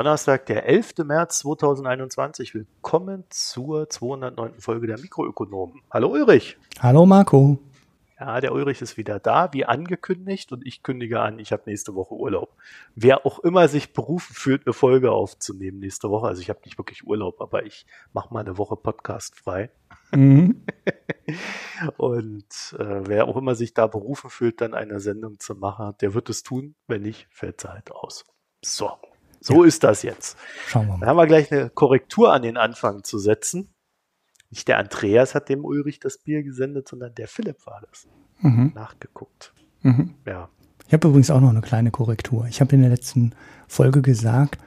Donnerstag, der 11. März 2021. Willkommen zur 209. Folge der Mikroökonomen. Hallo Ulrich. Hallo Marco. Ja, der Ulrich ist wieder da, wie angekündigt, und ich kündige an, ich habe nächste Woche Urlaub. Wer auch immer sich berufen fühlt, eine Folge aufzunehmen nächste Woche, also ich habe nicht wirklich Urlaub, aber ich mache mal eine Woche Podcast frei. Mhm. und äh, wer auch immer sich da berufen fühlt, dann eine Sendung zu machen, der wird es tun. Wenn nicht, fällt sie halt aus. So. So ja. ist das jetzt. Schauen wir mal. Dann haben wir gleich eine Korrektur an den Anfang zu setzen. Nicht der Andreas hat dem Ulrich das Bier gesendet, sondern der Philipp war das. Mhm. Nachgeguckt. Mhm. Ja. Ich habe übrigens auch noch eine kleine Korrektur. Ich habe in der letzten Folge gesagt,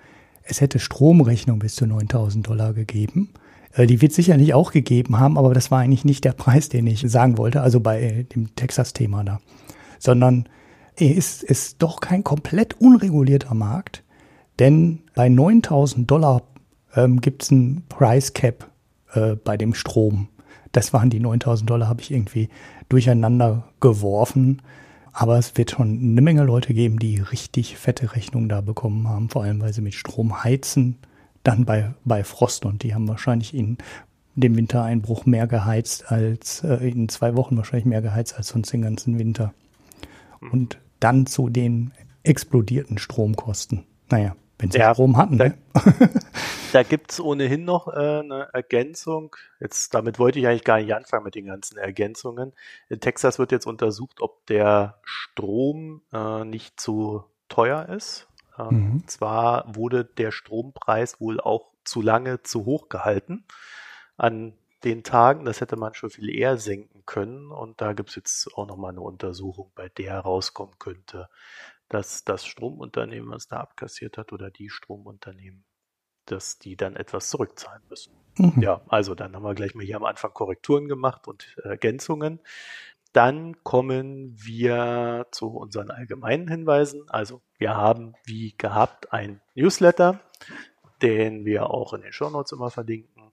es hätte Stromrechnung bis zu 9000 Dollar gegeben. Äh, die wird sicherlich auch gegeben haben, aber das war eigentlich nicht der Preis, den ich sagen wollte, also bei dem Texas-Thema da. Sondern es ist doch kein komplett unregulierter Markt. Denn bei 9000 Dollar ähm, gibt es ein Price Cap äh, bei dem Strom. Das waren die 9000 Dollar, habe ich irgendwie durcheinander geworfen. Aber es wird schon eine Menge Leute geben, die richtig fette Rechnungen da bekommen haben, vor allem weil sie mit Strom heizen, dann bei, bei Frost und die haben wahrscheinlich in dem Wintereinbruch mehr geheizt als äh, in zwei Wochen wahrscheinlich mehr geheizt als sonst den ganzen Winter. Und dann zu den explodierten Stromkosten. Naja, wenn sie ja, Strom hatten. Da, ne? da gibt es ohnehin noch äh, eine Ergänzung. Jetzt, damit wollte ich eigentlich gar nicht anfangen mit den ganzen Ergänzungen. In Texas wird jetzt untersucht, ob der Strom äh, nicht zu teuer ist. Ähm, mhm. Zwar wurde der Strompreis wohl auch zu lange zu hoch gehalten an den Tagen. Das hätte man schon viel eher senken können. Und da gibt es jetzt auch nochmal eine Untersuchung, bei der rauskommen könnte, dass das Stromunternehmen, was da abkassiert hat, oder die Stromunternehmen, dass die dann etwas zurückzahlen müssen. Mhm. Ja, also dann haben wir gleich mal hier am Anfang Korrekturen gemacht und Ergänzungen. Dann kommen wir zu unseren allgemeinen Hinweisen. Also wir haben wie gehabt ein Newsletter, den wir auch in den Shownotes immer verlinken.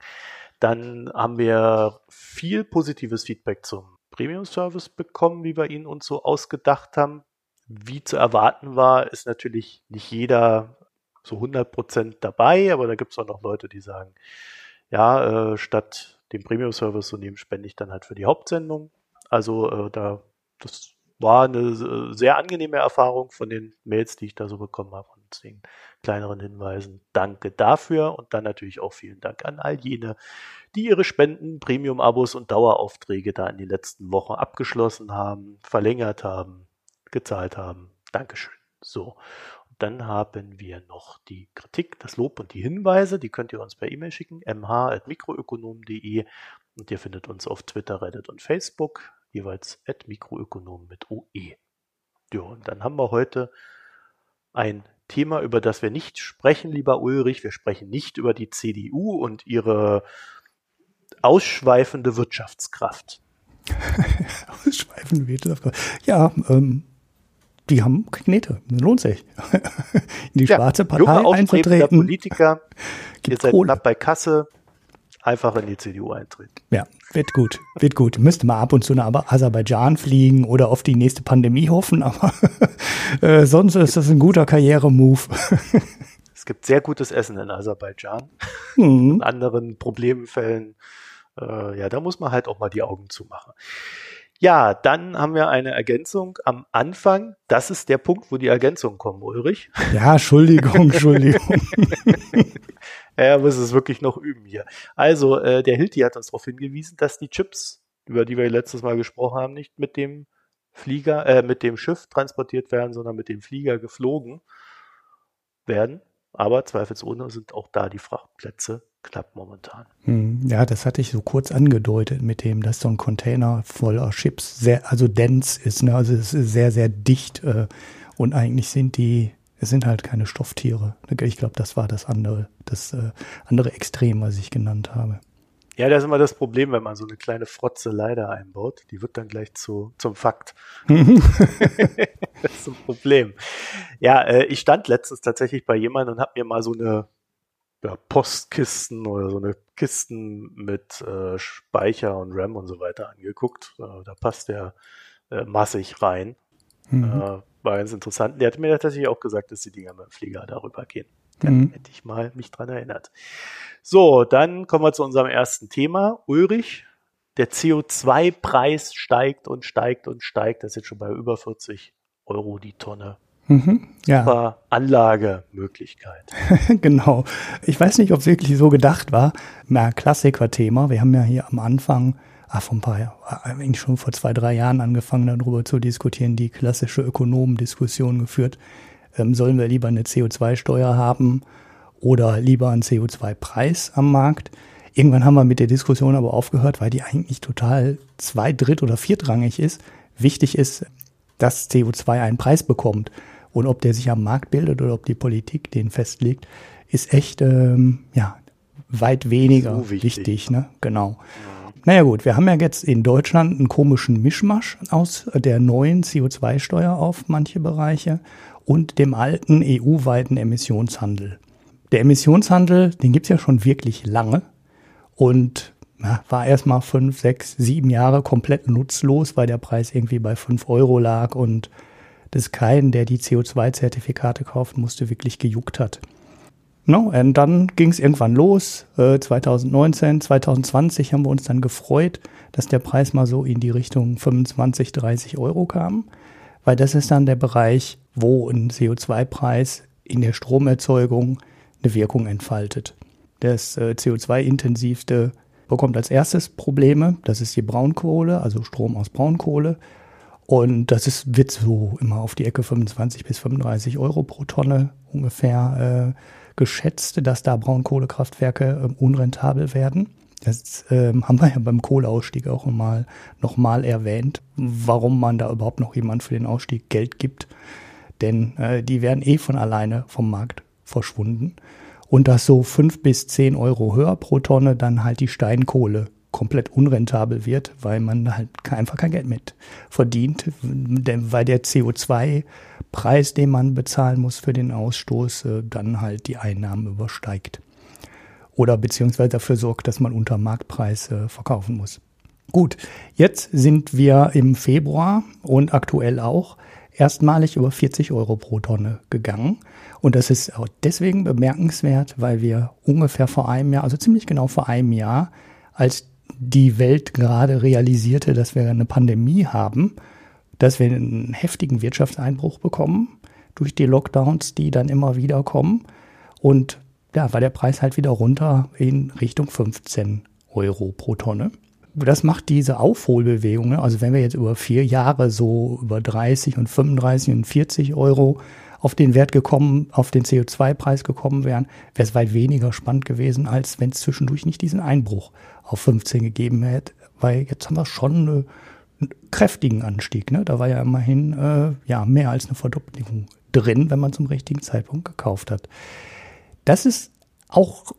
Dann haben wir viel positives Feedback zum Premium-Service bekommen, wie wir ihn uns so ausgedacht haben. Wie zu erwarten war, ist natürlich nicht jeder so 100% dabei, aber da gibt es auch noch Leute, die sagen, ja, äh, statt dem Premium-Service so nehmen, spende ich dann halt für die Hauptsendung. Also äh, da, das war eine äh, sehr angenehme Erfahrung von den Mails, die ich da so bekommen habe und den kleineren Hinweisen. Danke dafür und dann natürlich auch vielen Dank an all jene, die ihre Spenden, Premium-Abos und Daueraufträge da in den letzten Wochen abgeschlossen haben, verlängert haben, gezahlt haben. Dankeschön. So. Und dann haben wir noch die Kritik, das Lob und die Hinweise. Die könnt ihr uns per E-Mail schicken. mh.mikroökonom.de und ihr findet uns auf Twitter, Reddit und Facebook, jeweils at Mikroökonom mit OE. Ja, und dann haben wir heute ein Thema, über das wir nicht sprechen, lieber Ulrich. Wir sprechen nicht über die CDU und ihre ausschweifende Wirtschaftskraft. ausschweifende Wirtschaftskraft. Ja, ähm, die haben Knete. Das lohnt sich. In die ja, schwarze Partei einzutreten. Politiker. Ihr seid Kohle. knapp bei Kasse. Einfach in die CDU eintreten. Ja, wird gut, wird gut. Müsste mal ab und zu nach Aserbaidschan fliegen oder auf die nächste Pandemie hoffen, aber äh, sonst ist das ein guter Karrieremove. es gibt sehr gutes Essen in Aserbaidschan. Mhm. In anderen Problemfällen, äh, ja, da muss man halt auch mal die Augen zumachen. Ja, dann haben wir eine Ergänzung am Anfang. Das ist der Punkt, wo die Ergänzungen kommen, Ulrich. Ja, Entschuldigung, Entschuldigung. ja, muss es wirklich noch üben hier. Also, äh, der Hilti hat uns darauf hingewiesen, dass die Chips, über die wir letztes Mal gesprochen haben, nicht mit dem Flieger, äh, mit dem Schiff transportiert werden, sondern mit dem Flieger geflogen werden. Aber zweifelsohne sind auch da die Frachtplätze knapp momentan. Hm, ja, das hatte ich so kurz angedeutet mit dem, dass so ein Container voller Chips sehr, also dense ist, ne? also es ist sehr, sehr dicht äh, und eigentlich sind die, es sind halt keine Stofftiere. Ich glaube, das war das andere, das äh, andere Extrem, was ich genannt habe. Ja, das ist immer das Problem, wenn man so eine kleine Frotze leider einbaut. Die wird dann gleich zu, zum Fakt. das ist ein Problem. Ja, äh, ich stand letztens tatsächlich bei jemandem und habe mir mal so eine ja, Postkisten oder so eine Kisten mit äh, Speicher und RAM und so weiter angeguckt. Äh, da passt der äh, massig rein. Mhm. Äh, war ganz interessant. Der hat mir tatsächlich auch gesagt, dass die Dinger mit dem Flieger darüber gehen. Dann mhm. hätte ich mal mich dran erinnert. So, dann kommen wir zu unserem ersten Thema. Ulrich, der CO2-Preis steigt und steigt und steigt. Das ist jetzt schon bei über 40 Euro die Tonne. Mhm, ja. Super Anlagemöglichkeit. genau. Ich weiß nicht, ob es wirklich so gedacht war. Na, Klassiker-Thema. Wir haben ja hier am Anfang, ah, vor ein paar Jahren, eigentlich schon vor zwei, drei Jahren angefangen, darüber zu diskutieren, die klassische Ökonomendiskussion geführt. Ähm, sollen wir lieber eine CO2-Steuer haben oder lieber einen CO2-Preis am Markt? Irgendwann haben wir mit der Diskussion aber aufgehört, weil die eigentlich total zwei-, dritt- oder viertrangig ist. Wichtig ist, dass CO2 einen Preis bekommt. Und ob der sich am Markt bildet oder ob die Politik den festlegt, ist echt ähm, ja, weit weniger so wichtig. wichtig ne? Genau. Ja. Naja gut, wir haben ja jetzt in Deutschland einen komischen Mischmasch aus der neuen CO2-Steuer auf manche Bereiche und dem alten EU-weiten Emissionshandel. Der Emissionshandel, den gibt's ja schon wirklich lange und na, war erstmal fünf, sechs, sieben Jahre komplett nutzlos, weil der Preis irgendwie bei fünf Euro lag und das keinen, der die CO2-Zertifikate kaufen musste, wirklich gejuckt hat. No, und dann ging es irgendwann los. Äh, 2019, 2020 haben wir uns dann gefreut, dass der Preis mal so in die Richtung 25, 30 Euro kam, weil das ist dann der Bereich, wo ein CO2-Preis in der Stromerzeugung eine Wirkung entfaltet. Das äh, CO2-intensivste bekommt als erstes Probleme. Das ist die Braunkohle, also Strom aus Braunkohle. Und das ist, wird so immer auf die Ecke 25 bis 35 Euro pro Tonne ungefähr äh, geschätzt, dass da Braunkohlekraftwerke äh, unrentabel werden. Das äh, haben wir ja beim Kohleausstieg auch mal nochmal erwähnt, warum man da überhaupt noch jemand für den Ausstieg Geld gibt. Denn äh, die werden eh von alleine vom Markt verschwunden. Und das so fünf bis zehn Euro höher pro Tonne dann halt die Steinkohle komplett unrentabel wird, weil man halt einfach kein Geld mit verdient, weil der CO2-Preis, den man bezahlen muss für den Ausstoß, äh, dann halt die Einnahmen übersteigt. Oder beziehungsweise dafür sorgt, dass man unter Marktpreis äh, verkaufen muss. Gut, jetzt sind wir im Februar und aktuell auch erstmalig über 40 Euro pro Tonne gegangen. Und das ist auch deswegen bemerkenswert, weil wir ungefähr vor einem Jahr, also ziemlich genau vor einem Jahr, als die Welt gerade realisierte, dass wir eine Pandemie haben, dass wir einen heftigen Wirtschaftseinbruch bekommen durch die Lockdowns, die dann immer wieder kommen. Und ja, war der Preis halt wieder runter in Richtung 15 Euro pro Tonne. Das macht diese Aufholbewegung. Ne? Also wenn wir jetzt über vier Jahre so über 30 und 35 und 40 Euro auf den Wert gekommen, auf den CO2-Preis gekommen wären, wäre es weit weniger spannend gewesen, als wenn es zwischendurch nicht diesen Einbruch auf 15 gegeben hätte. Weil jetzt haben wir schon eine, einen kräftigen Anstieg. Ne? Da war ja immerhin äh, ja, mehr als eine Verdopplung drin, wenn man zum richtigen Zeitpunkt gekauft hat. Das ist auch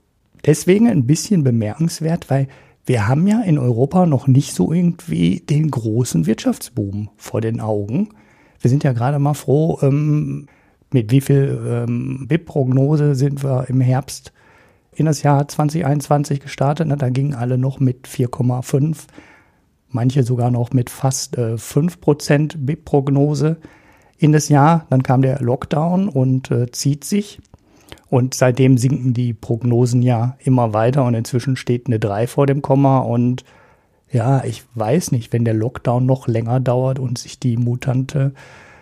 deswegen ein bisschen bemerkenswert, weil wir haben ja in Europa noch nicht so irgendwie den großen Wirtschaftsboom vor den Augen. Wir sind ja gerade mal froh, ähm, mit wie viel ähm, BIP-Prognose sind wir im Herbst in das Jahr 2021 gestartet. Ne? Da gingen alle noch mit 4,5, manche sogar noch mit fast äh, 5% BIP-Prognose in das Jahr. Dann kam der Lockdown und äh, zieht sich. Und seitdem sinken die Prognosen ja immer weiter und inzwischen steht eine 3 vor dem Komma und ja, ich weiß nicht, wenn der Lockdown noch länger dauert und sich die Mutante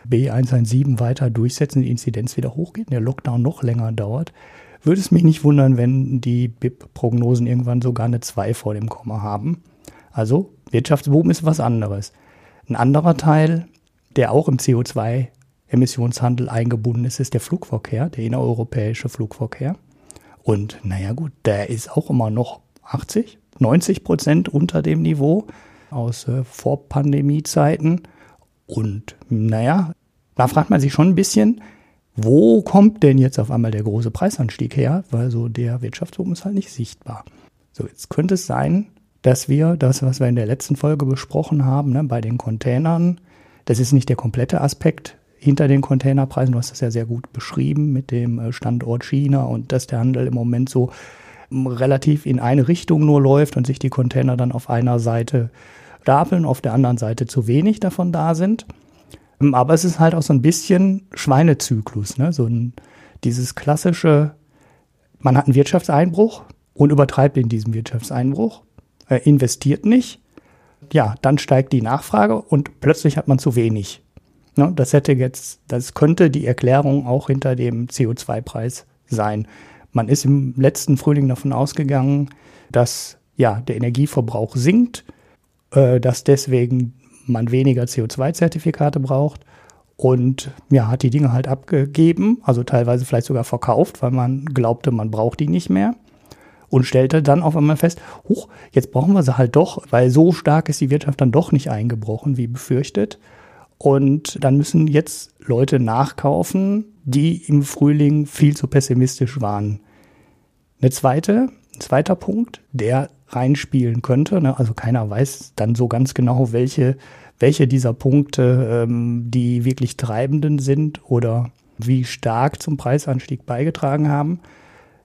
B117 weiter durchsetzen, die Inzidenz wieder hochgeht, der Lockdown noch länger dauert, würde es mich nicht wundern, wenn die BIP-Prognosen irgendwann sogar eine 2 vor dem Komma haben. Also Wirtschaftsboom ist was anderes. Ein anderer Teil, der auch im CO2-Emissionshandel eingebunden ist, ist der Flugverkehr, der innereuropäische Flugverkehr. Und naja gut, der ist auch immer noch 80, 90 Prozent unter dem Niveau aus äh, Vorpandemie-Zeiten. Und naja, da fragt man sich schon ein bisschen, wo kommt denn jetzt auf einmal der große Preisanstieg her? Weil so der Wirtschaftsboom ist halt nicht sichtbar. So, jetzt könnte es sein, dass wir das, was wir in der letzten Folge besprochen haben, ne, bei den Containern, das ist nicht der komplette Aspekt hinter den Containerpreisen. Du hast das ja sehr gut beschrieben mit dem äh, Standort China und dass der Handel im Moment so ähm, relativ in eine Richtung nur läuft und sich die Container dann auf einer Seite stapeln, auf der anderen Seite zu wenig davon da sind. Aber es ist halt auch so ein bisschen Schweinezyklus, ne? So ein, dieses klassische man hat einen Wirtschaftseinbruch und übertreibt in diesem Wirtschaftseinbruch, äh, investiert nicht, ja, dann steigt die Nachfrage und plötzlich hat man zu wenig. Ne, das hätte jetzt, das könnte die Erklärung auch hinter dem CO2-Preis sein. Man ist im letzten Frühling davon ausgegangen, dass ja der Energieverbrauch sinkt, äh, dass deswegen man weniger CO2-Zertifikate braucht und ja, hat die Dinge halt abgegeben, also teilweise vielleicht sogar verkauft, weil man glaubte, man braucht die nicht mehr und stellte dann auf einmal fest, huch, jetzt brauchen wir sie halt doch, weil so stark ist die Wirtschaft dann doch nicht eingebrochen, wie befürchtet. Und dann müssen jetzt Leute nachkaufen, die im Frühling viel zu pessimistisch waren. Eine zweite, ein zweiter Punkt, der reinspielen könnte, ne, also keiner weiß dann so ganz genau, welche, welche dieser Punkte ähm, die wirklich treibenden sind oder wie stark zum Preisanstieg beigetragen haben.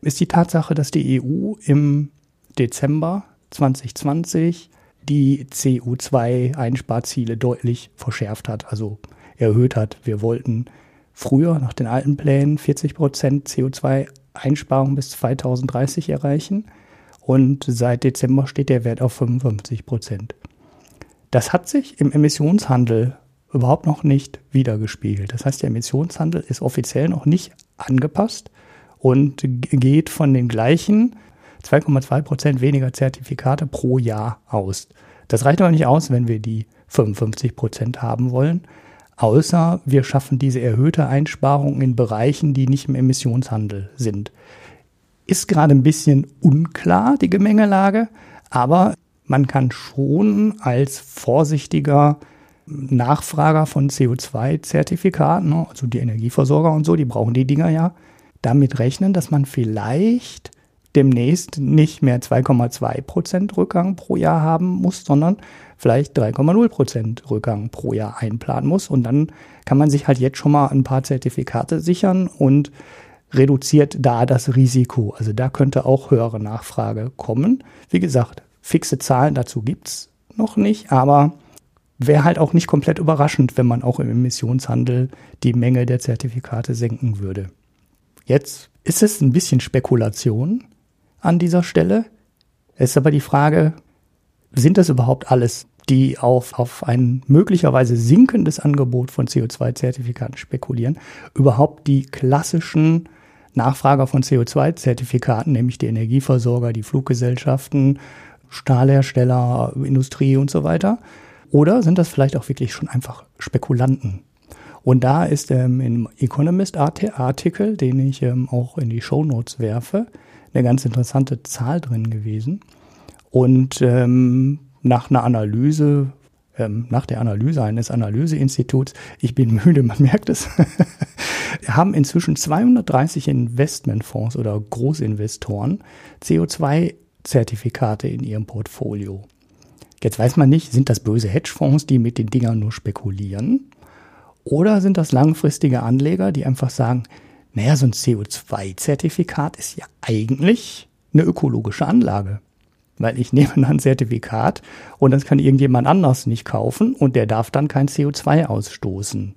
Ist die Tatsache, dass die EU im Dezember 2020 die CO2-Einsparziele deutlich verschärft hat, also erhöht hat. Wir wollten früher nach den alten Plänen 40 Prozent CO2-Einsparung bis 2030 erreichen und seit Dezember steht der Wert auf 55 Prozent. Das hat sich im Emissionshandel überhaupt noch nicht wiedergespiegelt. Das heißt, der Emissionshandel ist offiziell noch nicht angepasst und geht von den gleichen 2,2 Prozent weniger Zertifikate pro Jahr aus. Das reicht aber nicht aus, wenn wir die 55 Prozent haben wollen, außer wir schaffen diese erhöhte Einsparung in Bereichen, die nicht im Emissionshandel sind. Ist gerade ein bisschen unklar, die Gemengelage, aber man kann schon als vorsichtiger Nachfrager von CO2-Zertifikaten, also die Energieversorger und so, die brauchen die Dinger ja, damit rechnen, dass man vielleicht demnächst nicht mehr 2,2 Prozent Rückgang pro Jahr haben muss, sondern vielleicht 3,0 Prozent Rückgang pro Jahr einplanen muss. Und dann kann man sich halt jetzt schon mal ein paar Zertifikate sichern und reduziert da das Risiko. Also da könnte auch höhere Nachfrage kommen. Wie gesagt, fixe Zahlen dazu gibt es noch nicht, aber wäre halt auch nicht komplett überraschend, wenn man auch im Emissionshandel die Menge der Zertifikate senken würde. Jetzt ist es ein bisschen Spekulation an dieser Stelle. Es ist aber die Frage, sind das überhaupt alles, die auf, auf ein möglicherweise sinkendes Angebot von CO2-Zertifikaten spekulieren, überhaupt die klassischen Nachfrager von CO2-Zertifikaten, nämlich die Energieversorger, die Fluggesellschaften, Stahlhersteller, Industrie und so weiter? Oder sind das vielleicht auch wirklich schon einfach Spekulanten? Und da ist ähm, im Economist-Artikel, den ich ähm, auch in die Show Notes werfe, eine ganz interessante Zahl drin gewesen. Und ähm, nach einer Analyse, ähm, nach der Analyse eines Analyseinstituts, ich bin müde, man merkt es, haben inzwischen 230 Investmentfonds oder Großinvestoren CO2-Zertifikate in ihrem Portfolio. Jetzt weiß man nicht, sind das böse Hedgefonds, die mit den Dingern nur spekulieren? Oder sind das langfristige Anleger, die einfach sagen, naja, so ein CO2-Zertifikat ist ja eigentlich eine ökologische Anlage. Weil ich nehme dann ein Zertifikat und das kann irgendjemand anders nicht kaufen und der darf dann kein CO2 ausstoßen.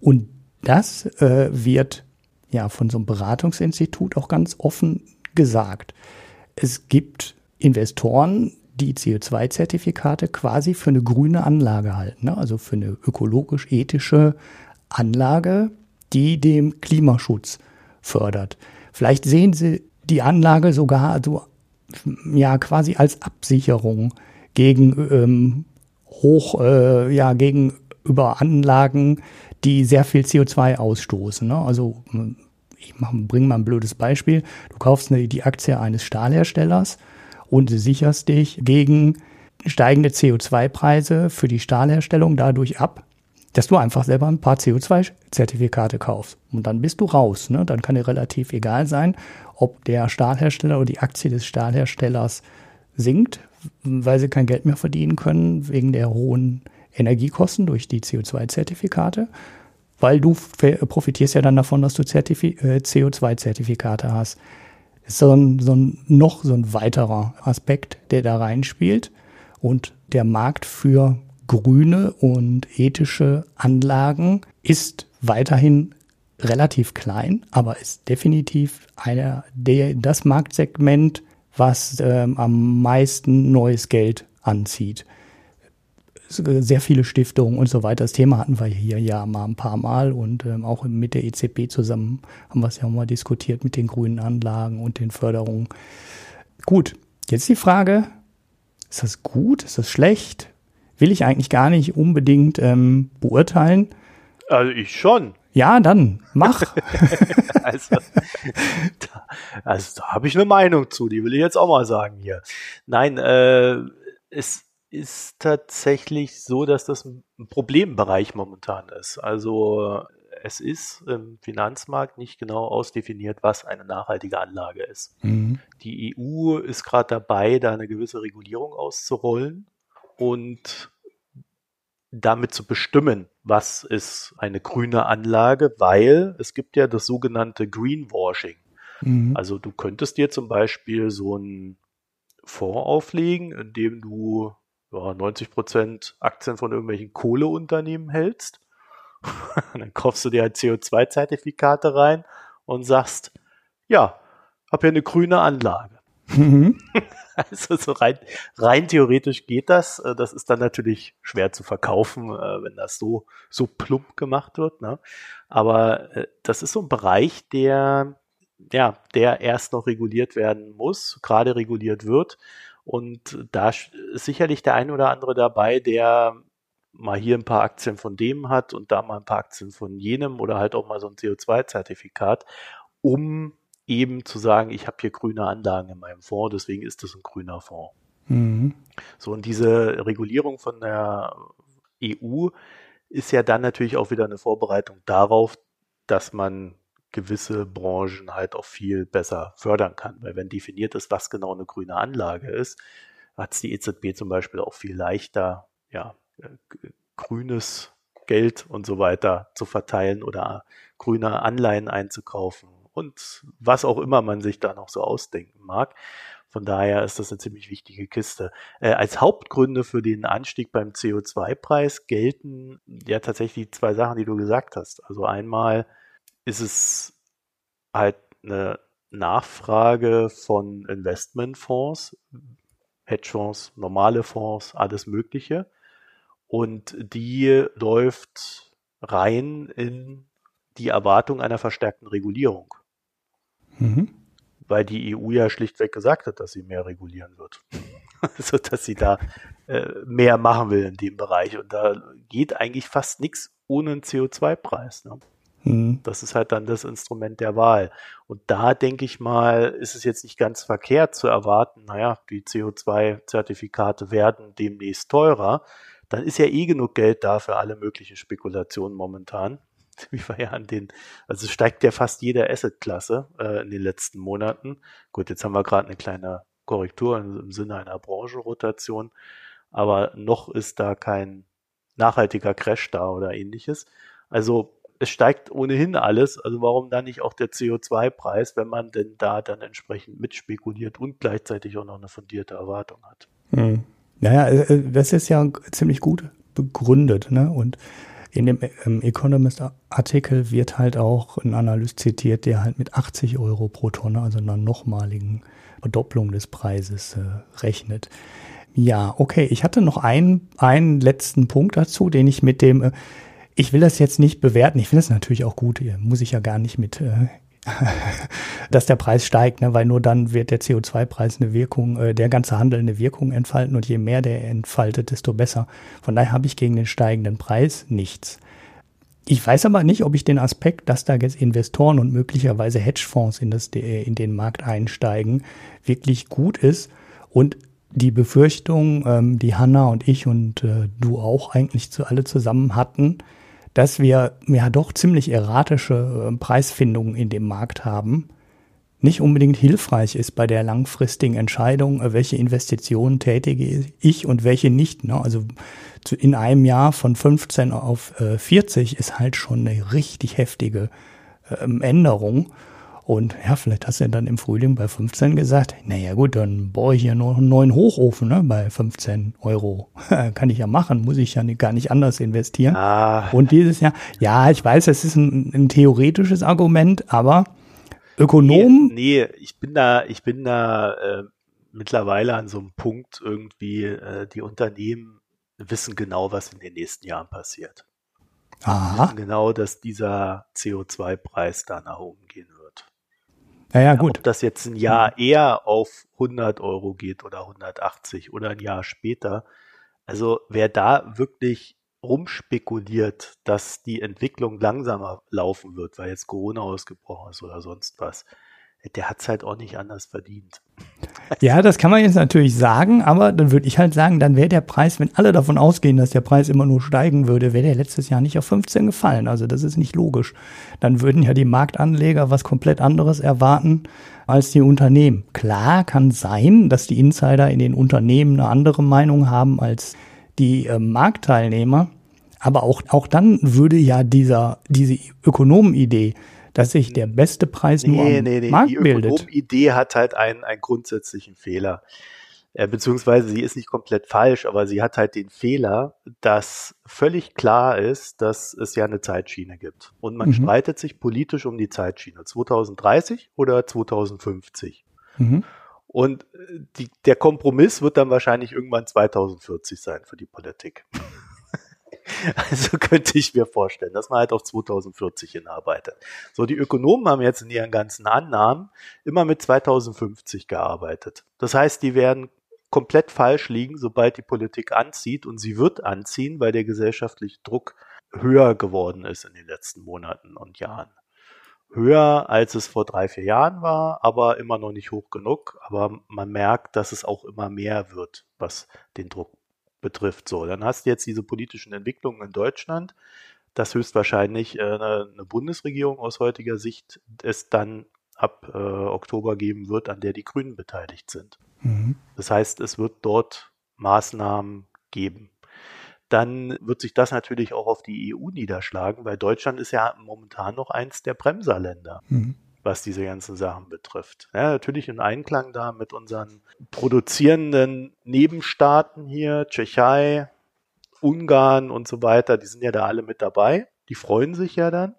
Und das äh, wird ja von so einem Beratungsinstitut auch ganz offen gesagt. Es gibt Investoren, die CO2-Zertifikate quasi für eine grüne Anlage halten, ne? also für eine ökologisch-ethische Anlage, die dem Klimaschutz fördert. Vielleicht sehen Sie die Anlage sogar so, ja, quasi als Absicherung gegen ähm, hoch, äh, ja, gegenüber Anlagen, die sehr viel CO2 ausstoßen. Ne? Also ich bringe mal ein blödes Beispiel. Du kaufst eine, die Aktie eines Stahlherstellers und sicherst dich gegen steigende CO2-Preise für die Stahlherstellung dadurch ab, dass du einfach selber ein paar CO2-Zertifikate kaufst. Und dann bist du raus. Ne? Dann kann dir relativ egal sein, ob der Stahlhersteller oder die Aktie des Stahlherstellers sinkt, weil sie kein Geld mehr verdienen können wegen der hohen Energiekosten durch die CO2-Zertifikate, weil du profitierst ja dann davon, dass du äh, CO2-Zertifikate hast ist so ein, so ein, noch so ein weiterer Aspekt, der da reinspielt. Und der Markt für grüne und ethische Anlagen ist weiterhin relativ klein, aber ist definitiv einer der, das Marktsegment, was ähm, am meisten neues Geld anzieht. Sehr viele Stiftungen und so weiter. Das Thema hatten wir hier ja mal ein paar Mal und ähm, auch mit der EZB zusammen haben wir es ja auch mal diskutiert mit den grünen Anlagen und den Förderungen. Gut, jetzt die Frage, ist das gut, ist das schlecht? Will ich eigentlich gar nicht unbedingt ähm, beurteilen. Also ich schon. Ja, dann mach. also, da, also da habe ich eine Meinung zu, die will ich jetzt auch mal sagen hier. Nein, äh, es ist tatsächlich so, dass das ein Problembereich momentan ist. Also es ist im Finanzmarkt nicht genau ausdefiniert, was eine nachhaltige Anlage ist. Mhm. Die EU ist gerade dabei, da eine gewisse Regulierung auszurollen und damit zu bestimmen, was ist eine grüne Anlage, weil es gibt ja das sogenannte Greenwashing. Mhm. Also du könntest dir zum Beispiel so einen Fonds auflegen, in dem du ja, 90 Prozent Aktien von irgendwelchen Kohleunternehmen hältst. dann kaufst du dir halt CO2-Zertifikate rein und sagst, ja, hab hier eine grüne Anlage. Mhm. Also so rein, rein theoretisch geht das. Äh, das ist dann natürlich schwer zu verkaufen, äh, wenn das so, so plump gemacht wird. Ne? Aber äh, das ist so ein Bereich, der, ja, der erst noch reguliert werden muss, gerade reguliert wird. Und da ist sicherlich der ein oder andere dabei, der mal hier ein paar Aktien von dem hat und da mal ein paar Aktien von jenem oder halt auch mal so ein CO2-Zertifikat, um eben zu sagen, ich habe hier grüne Anlagen in meinem Fonds, deswegen ist das ein grüner Fonds. Mhm. So, und diese Regulierung von der EU ist ja dann natürlich auch wieder eine Vorbereitung darauf, dass man gewisse Branchen halt auch viel besser fördern kann. Weil wenn definiert ist, was genau eine grüne Anlage ist, hat es die EZB zum Beispiel auch viel leichter, ja, äh, grünes Geld und so weiter zu verteilen oder grüne Anleihen einzukaufen und was auch immer man sich da noch so ausdenken mag. Von daher ist das eine ziemlich wichtige Kiste. Äh, als Hauptgründe für den Anstieg beim CO2-Preis gelten ja tatsächlich zwei Sachen, die du gesagt hast. Also einmal ist es halt eine Nachfrage von Investmentfonds, Hedgefonds, normale Fonds, alles Mögliche. Und die läuft rein in die Erwartung einer verstärkten Regulierung. Mhm. Weil die EU ja schlichtweg gesagt hat, dass sie mehr regulieren wird. also, dass sie da äh, mehr machen will in dem Bereich. Und da geht eigentlich fast nichts ohne einen CO2-Preis. Ne? Mhm. Das ist halt dann das Instrument der Wahl. Und da denke ich mal, ist es jetzt nicht ganz verkehrt zu erwarten, naja, die CO2-Zertifikate werden demnächst teurer. Dann ist ja eh genug Geld da für alle möglichen Spekulationen momentan wie wir ja an den, also steigt ja fast jede Assetklasse äh, in den letzten Monaten. Gut, jetzt haben wir gerade eine kleine Korrektur im Sinne einer Branchenrotation, aber noch ist da kein nachhaltiger Crash da oder ähnliches. Also es steigt ohnehin alles, also warum dann nicht auch der CO2-Preis, wenn man denn da dann entsprechend mitspekuliert und gleichzeitig auch noch eine fundierte Erwartung hat. Hm. Naja, äh, äh, das ist ja ziemlich gut begründet, ne? Und in dem ähm, Economist-Artikel wird halt auch ein Analyst zitiert, der halt mit 80 Euro pro Tonne, also einer nochmaligen Verdopplung des Preises, äh, rechnet. Ja, okay. Ich hatte noch einen, einen letzten Punkt dazu, den ich mit dem, äh, ich will das jetzt nicht bewerten. Ich finde es natürlich auch gut. Muss ich ja gar nicht mit äh, dass der Preis steigt, ne? weil nur dann wird der CO2-Preis eine Wirkung, äh, der ganze Handel eine Wirkung entfalten und je mehr der entfaltet, desto besser. Von daher habe ich gegen den steigenden Preis nichts. Ich weiß aber nicht, ob ich den Aspekt, dass da jetzt Investoren und möglicherweise Hedgefonds in, das, in den Markt einsteigen, wirklich gut ist und die Befürchtung, ähm, die Hanna und ich und äh, du auch eigentlich zu alle zusammen hatten, dass wir ja doch ziemlich erratische äh, Preisfindungen in dem Markt haben, nicht unbedingt hilfreich ist bei der langfristigen Entscheidung, äh, welche Investitionen tätige ich und welche nicht. Ne? Also in einem Jahr von 15 auf 40 äh, ist halt schon eine richtig heftige ähm, Änderung. Und ja, vielleicht hast du dann im Frühling bei 15 gesagt, naja gut, dann baue ich ja noch einen neuen Hochofen ne, bei 15 Euro. Kann ich ja machen, muss ich ja nicht, gar nicht anders investieren. Ah. Und dieses Jahr, ja, ich weiß, das ist ein, ein theoretisches Argument, aber Ökonom. Nee, nee, ich bin da, ich bin da äh, mittlerweile an so einem Punkt irgendwie, äh, die Unternehmen wissen genau, was in den nächsten Jahren passiert. Aha. Wissen genau, dass dieser CO2-Preis da nach oben gehen wird. Ja, ja, gut. Ob das jetzt ein Jahr eher auf 100 Euro geht oder 180 oder ein Jahr später. Also wer da wirklich rumspekuliert, dass die Entwicklung langsamer laufen wird, weil jetzt Corona ausgebrochen ist oder sonst was, der hat es halt auch nicht anders verdient. Ja, das kann man jetzt natürlich sagen, aber dann würde ich halt sagen, dann wäre der Preis, wenn alle davon ausgehen, dass der Preis immer nur steigen würde, wäre der letztes Jahr nicht auf 15 gefallen. Also das ist nicht logisch. Dann würden ja die Marktanleger was komplett anderes erwarten als die Unternehmen. Klar kann sein, dass die Insider in den Unternehmen eine andere Meinung haben als die äh, Marktteilnehmer. Aber auch, auch dann würde ja dieser, diese Ökonomenidee, dass sich der beste Preis nee, nur am nee, nee. Markt die bildet. Die Idee hat halt einen, einen grundsätzlichen Fehler. Äh, beziehungsweise sie ist nicht komplett falsch, aber sie hat halt den Fehler, dass völlig klar ist, dass es ja eine Zeitschiene gibt. Und man mhm. streitet sich politisch um die Zeitschiene. 2030 oder 2050. Mhm. Und äh, die, der Kompromiss wird dann wahrscheinlich irgendwann 2040 sein für die Politik. Also könnte ich mir vorstellen, dass man halt auf 2040 hinarbeitet. So, die Ökonomen haben jetzt in ihren ganzen Annahmen immer mit 2050 gearbeitet. Das heißt, die werden komplett falsch liegen, sobald die Politik anzieht und sie wird anziehen, weil der gesellschaftliche Druck höher geworden ist in den letzten Monaten und Jahren. Höher, als es vor drei, vier Jahren war, aber immer noch nicht hoch genug. Aber man merkt, dass es auch immer mehr wird, was den Druck betrifft. So, dann hast du jetzt diese politischen Entwicklungen in Deutschland, dass höchstwahrscheinlich äh, eine, eine, Bundesregierung aus heutiger Sicht es dann ab äh, Oktober geben wird, an der die Grünen beteiligt sind. Mhm. Das heißt, es wird dort Maßnahmen geben. Dann wird sich das natürlich auch auf die EU niederschlagen, weil Deutschland ist ja momentan noch eins der Bremserländer. Mhm was diese ganzen Sachen betrifft. Ja, natürlich in Einklang da mit unseren produzierenden Nebenstaaten hier, Tschechei, Ungarn und so weiter, die sind ja da alle mit dabei. Die freuen sich ja dann,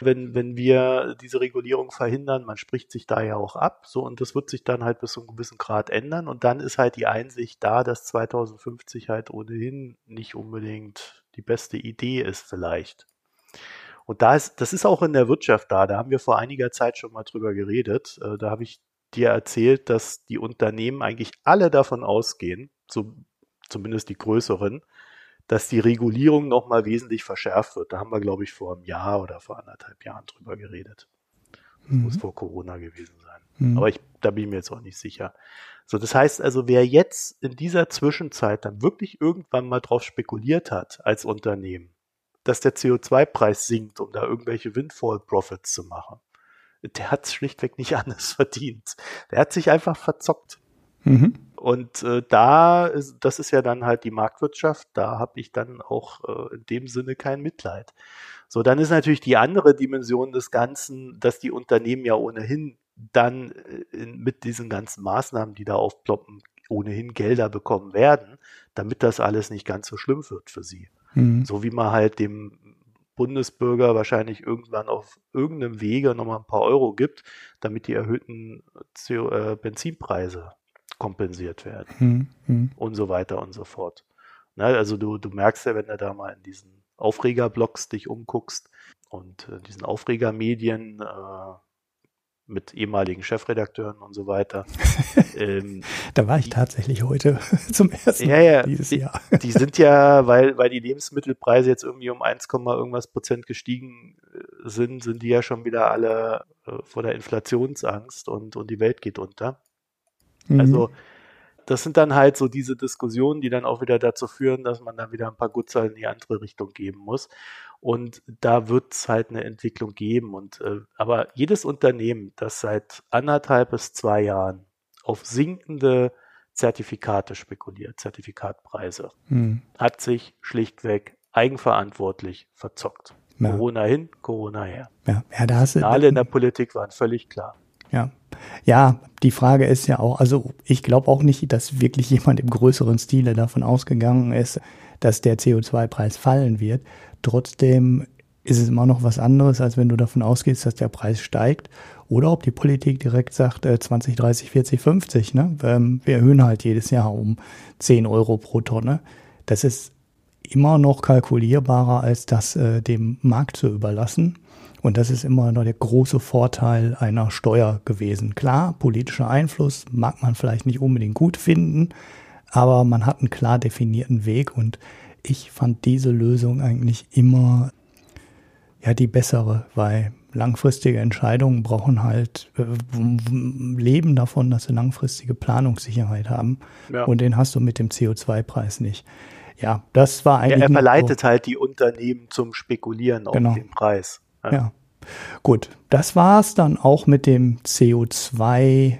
wenn, wenn wir diese Regulierung verhindern. Man spricht sich da ja auch ab. So, und das wird sich dann halt bis zu einem gewissen Grad ändern. Und dann ist halt die Einsicht da, dass 2050 halt ohnehin nicht unbedingt die beste Idee ist, vielleicht. Und da ist, das ist auch in der Wirtschaft da. Da haben wir vor einiger Zeit schon mal drüber geredet. Äh, da habe ich dir erzählt, dass die Unternehmen eigentlich alle davon ausgehen, so zumindest die größeren, dass die Regulierung nochmal wesentlich verschärft wird. Da haben wir, glaube ich, vor einem Jahr oder vor anderthalb Jahren drüber geredet. Das mhm. muss vor Corona gewesen sein. Mhm. Aber ich, da bin ich mir jetzt auch nicht sicher. So, das heißt also, wer jetzt in dieser Zwischenzeit dann wirklich irgendwann mal drauf spekuliert hat als Unternehmen, dass der CO2-Preis sinkt, um da irgendwelche Windfall-Profits zu machen. Der hat es schlichtweg nicht anders verdient. Der hat sich einfach verzockt. Mhm. Und äh, da, ist, das ist ja dann halt die Marktwirtschaft, da habe ich dann auch äh, in dem Sinne kein Mitleid. So, dann ist natürlich die andere Dimension des Ganzen, dass die Unternehmen ja ohnehin dann äh, in, mit diesen ganzen Maßnahmen, die da aufploppen, ohnehin Gelder bekommen werden, damit das alles nicht ganz so schlimm wird für sie. Mhm. So wie man halt dem Bundesbürger wahrscheinlich irgendwann auf irgendeinem Wege nochmal ein paar Euro gibt, damit die erhöhten CO äh, Benzinpreise kompensiert werden mhm. mhm. und so weiter und so fort. Na, also du, du merkst ja, wenn du da mal in diesen Aufregerblocks dich umguckst und äh, diesen Aufregermedien, äh, mit ehemaligen Chefredakteuren und so weiter. ähm, da war ich tatsächlich heute zum ersten Mal ja, ja, dieses die, Jahr. die sind ja, weil, weil die Lebensmittelpreise jetzt irgendwie um 1, irgendwas Prozent gestiegen äh, sind, sind die ja schon wieder alle äh, vor der Inflationsangst und, und die Welt geht unter. Mhm. Also das sind dann halt so diese Diskussionen, die dann auch wieder dazu führen, dass man dann wieder ein paar Gutzahl in die andere Richtung geben muss. Und da wird es halt eine Entwicklung geben. Und äh, aber jedes Unternehmen, das seit anderthalb bis zwei Jahren auf sinkende Zertifikate spekuliert, Zertifikatpreise, hm. hat sich schlichtweg eigenverantwortlich verzockt. Ja. Corona hin, Corona her. Ja, ja da hast du. Alle in der Politik waren völlig klar. Ja. Ja, die Frage ist ja auch, also ich glaube auch nicht, dass wirklich jemand im größeren Stile davon ausgegangen ist, dass der CO2-Preis fallen wird. Trotzdem ist es immer noch was anderes, als wenn du davon ausgehst, dass der Preis steigt. Oder ob die Politik direkt sagt, äh, 20, 30, 40, 50. Ne? Ähm, wir erhöhen halt jedes Jahr um 10 Euro pro Tonne. Das ist immer noch kalkulierbarer, als das äh, dem Markt zu überlassen. Und das ist immer noch der große Vorteil einer Steuer gewesen. Klar, politischer Einfluss mag man vielleicht nicht unbedingt gut finden, aber man hat einen klar definierten Weg und ich fand diese Lösung eigentlich immer ja die bessere, weil langfristige Entscheidungen brauchen halt äh, leben davon, dass sie langfristige Planungssicherheit haben ja. und den hast du mit dem CO2-Preis nicht. Ja, das war eigentlich. Ja, er verleitet so. halt die Unternehmen zum Spekulieren auf genau. den Preis. Ja. ja. Gut, das war's dann auch mit dem CO2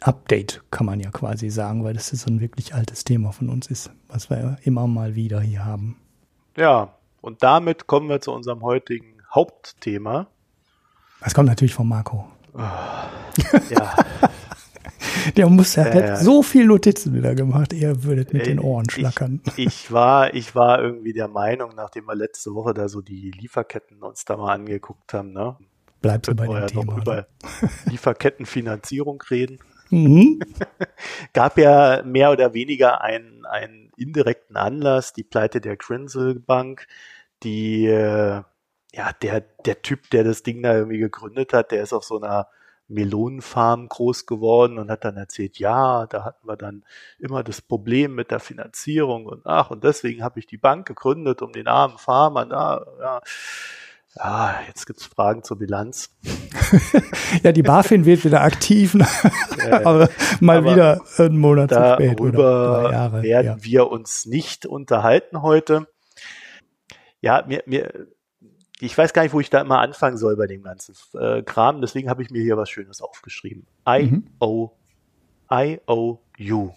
Update, kann man ja quasi sagen, weil das ist so ein wirklich altes Thema von uns ist, was wir immer mal wieder hier haben. Ja, und damit kommen wir zu unserem heutigen Hauptthema. Das kommt natürlich von Marco. Oh, ja. Der muss ja äh, so viel Notizen wieder gemacht, ihr würdet mit äh, den Ohren schlackern. Ich, ich, war, ich war irgendwie der Meinung, nachdem wir letzte Woche da so die Lieferketten uns da mal angeguckt haben, ne? Bleibst du bei dem ja Thema. Noch über Lieferkettenfinanzierung reden. Mhm. Gab ja mehr oder weniger einen, einen indirekten Anlass, die Pleite der Grinsel Bank, die, äh, ja, der, der Typ, der das Ding da irgendwie gegründet hat, der ist auf so einer Melonenfarm groß geworden und hat dann erzählt, ja, da hatten wir dann immer das Problem mit der Finanzierung und ach, und deswegen habe ich die Bank gegründet, um den armen Farmern, da, ja, ja, jetzt gibt's Fragen zur Bilanz. ja, die BaFin wird wieder aktiv, ne? aber mal aber wieder einen Monat zu spät. Darüber werden ja. wir uns nicht unterhalten heute ja, mir, mir, ich weiß gar nicht, wo ich da immer anfangen soll bei dem ganzen äh, Kram, deswegen habe ich mir hier was Schönes aufgeschrieben. I-O, I-O-U.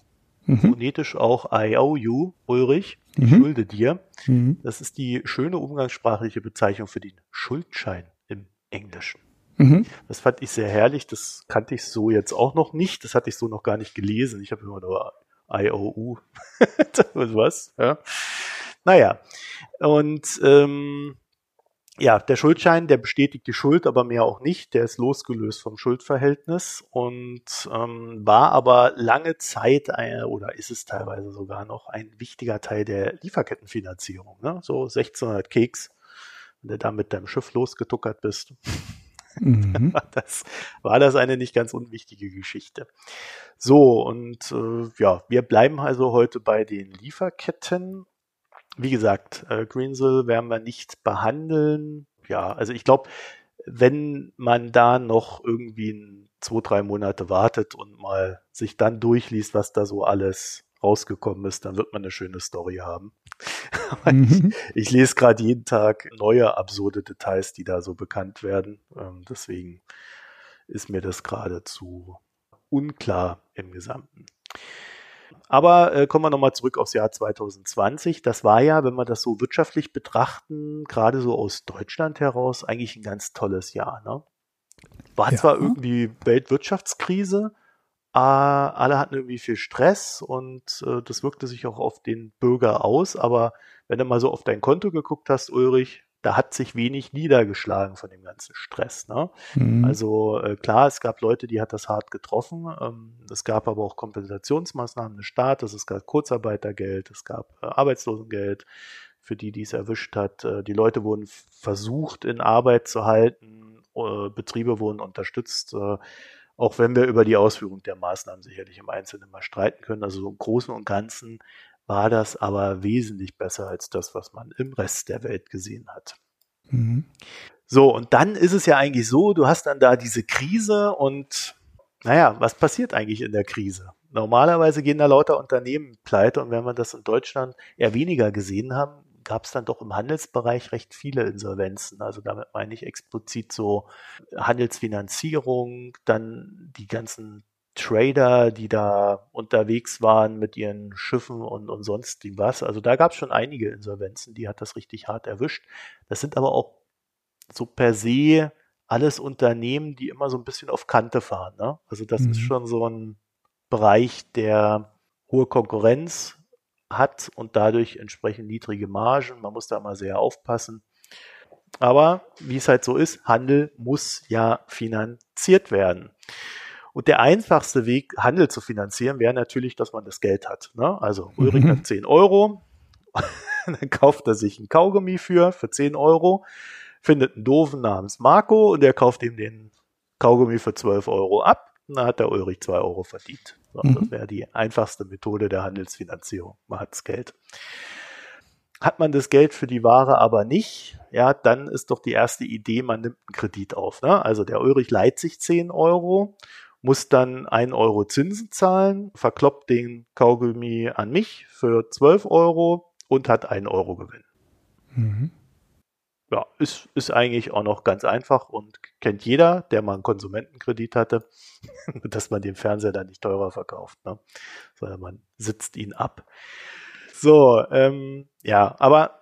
Mhm. Phonetisch auch I-O-U, Ulrich, ich mhm. schulde dir. Mhm. Das ist die schöne umgangssprachliche Bezeichnung für den Schuldschein im Englischen. Mhm. Das fand ich sehr herrlich, das kannte ich so jetzt auch noch nicht, das hatte ich so noch gar nicht gelesen. Ich habe immer nur I-O-U. was? Ja. Naja, und ähm, ja, der Schuldschein, der bestätigt die Schuld, aber mehr auch nicht. Der ist losgelöst vom Schuldverhältnis und ähm, war aber lange Zeit ein, oder ist es teilweise sogar noch ein wichtiger Teil der Lieferkettenfinanzierung. Ne? So 1600 Keks, wenn du da mit deinem Schiff losgetuckert bist. Mhm. das war das eine nicht ganz unwichtige Geschichte. So, und äh, ja, wir bleiben also heute bei den Lieferketten wie gesagt, äh, Greensill werden wir nicht behandeln. Ja, also ich glaube, wenn man da noch irgendwie zwei, drei Monate wartet und mal sich dann durchliest, was da so alles rausgekommen ist, dann wird man eine schöne Story haben. mhm. ich, ich, lese gerade jeden Tag neue absurde Details, die da so bekannt werden. Ähm, deswegen ist mir das geradezu unklar im Gesamten. Aber äh, kommen wir nochmal zurück aufs Jahr 2020. Das war ja, wenn wir das so wirtschaftlich betrachten, gerade so aus Deutschland heraus, eigentlich ein ganz tolles Jahr. Ne? War ja. zwar irgendwie Weltwirtschaftskrise, äh, alle hatten irgendwie viel Stress und äh, das wirkte sich auch auf den Bürger aus, aber wenn du mal so auf dein Konto geguckt hast, Ulrich, da hat sich wenig niedergeschlagen von dem ganzen Stress. Ne? Mhm. Also äh, klar, es gab Leute, die hat das hart getroffen. Ähm, es gab aber auch Kompensationsmaßnahmen des Staates, es gab Kurzarbeitergeld, es gab äh, Arbeitslosengeld für die, die es erwischt hat. Äh, die Leute wurden versucht, in Arbeit zu halten, äh, Betriebe wurden unterstützt. Äh, auch wenn wir über die Ausführung der Maßnahmen sicherlich im Einzelnen mal streiten können. Also so im Großen und Ganzen war das aber wesentlich besser als das, was man im Rest der Welt gesehen hat. Mhm. So, und dann ist es ja eigentlich so, du hast dann da diese Krise und naja, was passiert eigentlich in der Krise? Normalerweise gehen da lauter Unternehmen pleite und wenn wir das in Deutschland eher weniger gesehen haben, gab es dann doch im Handelsbereich recht viele Insolvenzen. Also damit meine ich explizit so Handelsfinanzierung, dann die ganzen Trader, die da unterwegs waren mit ihren Schiffen und, und sonst was. Also da gab es schon einige Insolvenzen, die hat das richtig hart erwischt. Das sind aber auch so per se alles Unternehmen, die immer so ein bisschen auf Kante fahren. Ne? Also das mhm. ist schon so ein Bereich, der hohe Konkurrenz hat und dadurch entsprechend niedrige Margen. Man muss da mal sehr aufpassen. Aber wie es halt so ist, Handel muss ja finanziert werden. Und der einfachste Weg, Handel zu finanzieren, wäre natürlich, dass man das Geld hat. Ne? Also Ulrich mhm. hat 10 Euro, dann kauft er sich ein Kaugummi für, für 10 Euro, findet einen Doofen namens Marco und der kauft ihm den Kaugummi für 12 Euro ab. Und dann hat der Ulrich 2 Euro verdient. So, mhm. Das wäre die einfachste Methode der Handelsfinanzierung. Man hat das Geld. Hat man das Geld für die Ware aber nicht, ja, dann ist doch die erste Idee, man nimmt einen Kredit auf. Ne? Also der Ulrich leiht sich 10 Euro muss dann 1 Euro Zinsen zahlen, verkloppt den Kaugummi an mich für 12 Euro und hat 1 Euro Gewinn. Mhm. Ja, ist, ist eigentlich auch noch ganz einfach und kennt jeder, der mal einen Konsumentenkredit hatte, dass man den Fernseher dann nicht teurer verkauft, ne? sondern man sitzt ihn ab. So, ähm, ja, aber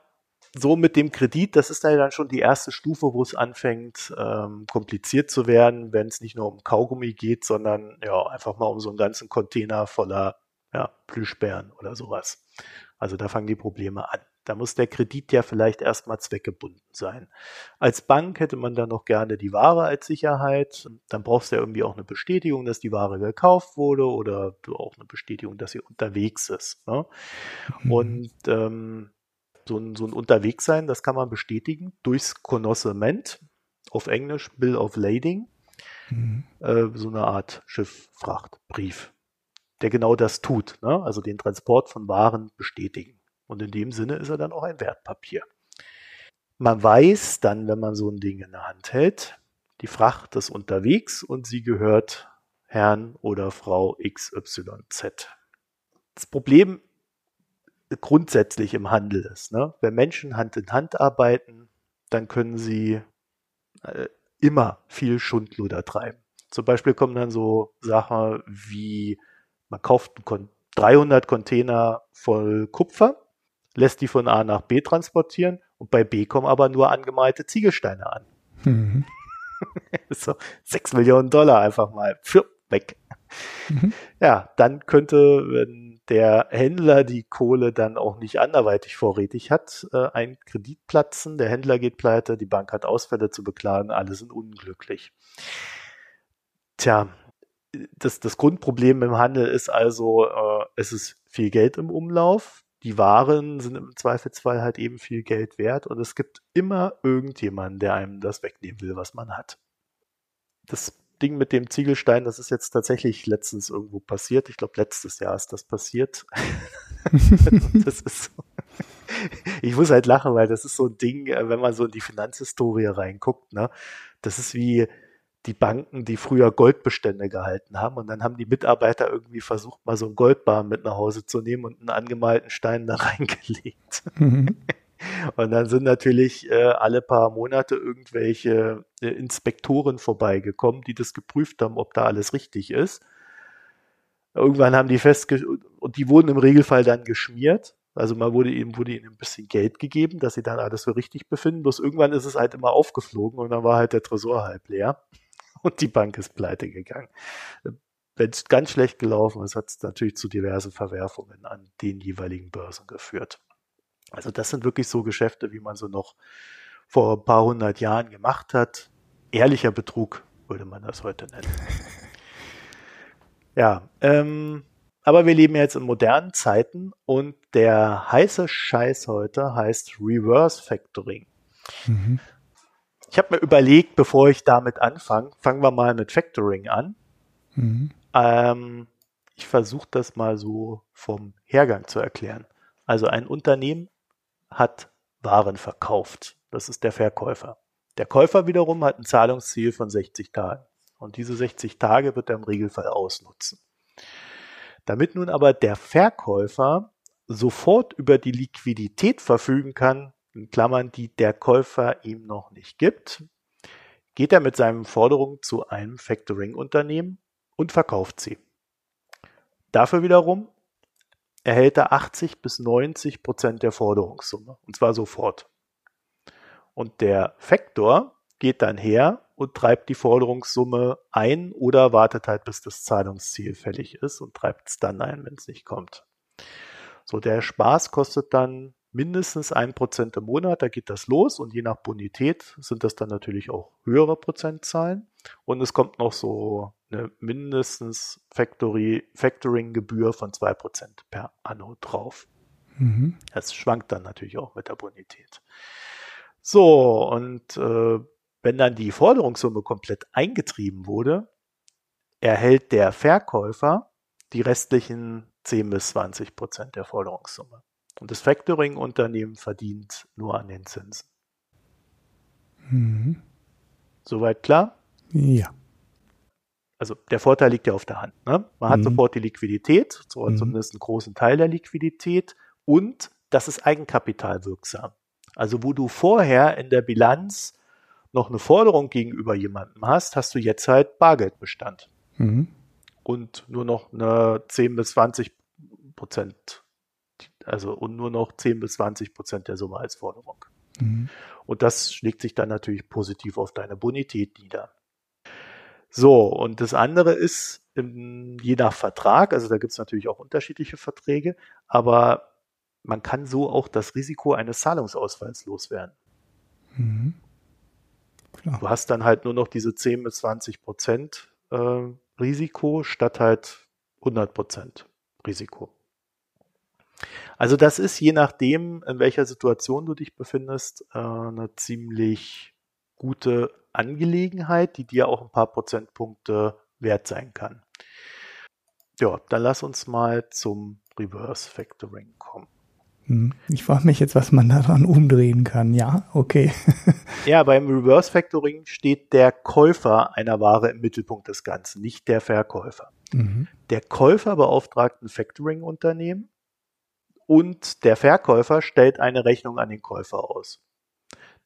so mit dem Kredit, das ist dann schon die erste Stufe, wo es anfängt, ähm, kompliziert zu werden, wenn es nicht nur um Kaugummi geht, sondern ja, einfach mal um so einen ganzen Container voller ja, Plüschbären oder sowas. Also da fangen die Probleme an. Da muss der Kredit ja vielleicht erstmal zweckgebunden sein. Als Bank hätte man dann noch gerne die Ware als Sicherheit. Dann brauchst du ja irgendwie auch eine Bestätigung, dass die Ware gekauft wurde oder du auch eine Bestätigung, dass sie unterwegs ist. Ne? Mhm. Und ähm, so ein, so ein Unterwegssein, das kann man bestätigen durchs Connoissement, auf Englisch Bill of Lading, mhm. äh, so eine Art Schifffrachtbrief, der genau das tut, ne? also den Transport von Waren bestätigen. Und in dem Sinne ist er dann auch ein Wertpapier. Man weiß dann, wenn man so ein Ding in der Hand hält, die Fracht ist unterwegs und sie gehört Herrn oder Frau XYZ. Das Problem grundsätzlich im Handel ist. Ne? Wenn Menschen Hand in Hand arbeiten, dann können sie äh, immer viel Schundluder treiben. Zum Beispiel kommen dann so Sachen wie, man kauft 300 Container voll Kupfer, lässt die von A nach B transportieren und bei B kommen aber nur angemalte Ziegelsteine an. Mhm. so 6 Millionen Dollar einfach mal für, weg. Mhm. Ja, dann könnte, wenn der Händler die Kohle dann auch nicht anderweitig vorrätig hat, äh, ein Kredit platzen, der Händler geht pleite, die Bank hat Ausfälle zu beklagen, alle sind unglücklich. Tja, das, das Grundproblem im Handel ist also, äh, es ist viel Geld im Umlauf, die Waren sind im Zweifelsfall halt eben viel Geld wert und es gibt immer irgendjemanden, der einem das wegnehmen will, was man hat. Das Ding mit dem Ziegelstein, das ist jetzt tatsächlich letztens irgendwo passiert. Ich glaube, letztes Jahr ist das passiert. das ist so. Ich muss halt lachen, weil das ist so ein Ding, äh, wenn man so in die Finanzhistorie reinguckt, ne? Das ist wie die Banken, die früher Goldbestände gehalten haben und dann haben die Mitarbeiter irgendwie versucht, mal so ein Goldbarren mit nach Hause zu nehmen und einen angemalten Stein da reingelegt. Mhm. Und dann sind natürlich äh, alle paar Monate irgendwelche äh, Inspektoren vorbeigekommen, die das geprüft haben, ob da alles richtig ist. Irgendwann haben die festgestellt, und die wurden im Regelfall dann geschmiert. Also man wurde ihnen, wurde ihnen ein bisschen Geld gegeben, dass sie dann alles für richtig befinden. Bloß irgendwann ist es halt immer aufgeflogen und dann war halt der Tresor halb leer und die Bank ist pleite gegangen. Wenn es ganz schlecht gelaufen ist, hat es natürlich zu diversen Verwerfungen an den jeweiligen Börsen geführt. Also das sind wirklich so Geschäfte, wie man so noch vor ein paar hundert Jahren gemacht hat. Ehrlicher Betrug würde man das heute nennen. ja, ähm, aber wir leben jetzt in modernen Zeiten und der heiße Scheiß heute heißt Reverse Factoring. Mhm. Ich habe mir überlegt, bevor ich damit anfange, fangen wir mal mit Factoring an. Mhm. Ähm, ich versuche das mal so vom Hergang zu erklären. Also ein Unternehmen hat Waren verkauft. Das ist der Verkäufer. Der Käufer wiederum hat ein Zahlungsziel von 60 Tagen. Und diese 60 Tage wird er im Regelfall ausnutzen. Damit nun aber der Verkäufer sofort über die Liquidität verfügen kann, in Klammern, die der Käufer ihm noch nicht gibt, geht er mit seinen Forderungen zu einem Factoring-Unternehmen und verkauft sie. Dafür wiederum erhält er 80 bis 90 Prozent der Forderungssumme und zwar sofort. Und der Faktor geht dann her und treibt die Forderungssumme ein oder wartet halt, bis das Zahlungsziel fällig ist und treibt es dann ein, wenn es nicht kommt. So, der Spaß kostet dann mindestens ein Prozent im Monat, da geht das los und je nach Bonität sind das dann natürlich auch höhere Prozentzahlen. Und es kommt noch so eine mindestens Factoring-Gebühr von zwei Prozent per Anno drauf. Mhm. Das schwankt dann natürlich auch mit der Bonität. So, und äh, wenn dann die Forderungssumme komplett eingetrieben wurde, erhält der Verkäufer die restlichen 10 bis 20 Prozent der Forderungssumme. Und das Factoring-Unternehmen verdient nur an den Zinsen. Mhm. Soweit klar? Ja. Also der Vorteil liegt ja auf der Hand. Ne? Man hat mhm. sofort die Liquidität, so mhm. zumindest einen großen Teil der Liquidität und das ist eigenkapitalwirksam. Also wo du vorher in der Bilanz noch eine Forderung gegenüber jemandem hast, hast du jetzt halt Bargeldbestand. Mhm. Und nur noch eine 10 bis 20 Prozent, also und nur noch 10 bis 20 Prozent der Summe als Forderung. Mhm. Und das schlägt sich dann natürlich positiv auf deine Bonität nieder. So, und das andere ist, je nach Vertrag, also da gibt es natürlich auch unterschiedliche Verträge, aber man kann so auch das Risiko eines Zahlungsausfalls loswerden. Mhm. Du hast dann halt nur noch diese 10 bis 20 Prozent äh, Risiko statt halt 100 Prozent Risiko. Also das ist je nachdem, in welcher Situation du dich befindest, äh, eine ziemlich gute Angelegenheit, die dir auch ein paar Prozentpunkte wert sein kann. Ja, dann lass uns mal zum Reverse Factoring kommen. Hm. Ich frage mich jetzt, was man daran umdrehen kann. Ja, okay. ja, beim Reverse Factoring steht der Käufer einer Ware im Mittelpunkt des Ganzen, nicht der Verkäufer. Mhm. Der Käufer beauftragt ein Factoring-Unternehmen und der Verkäufer stellt eine Rechnung an den Käufer aus.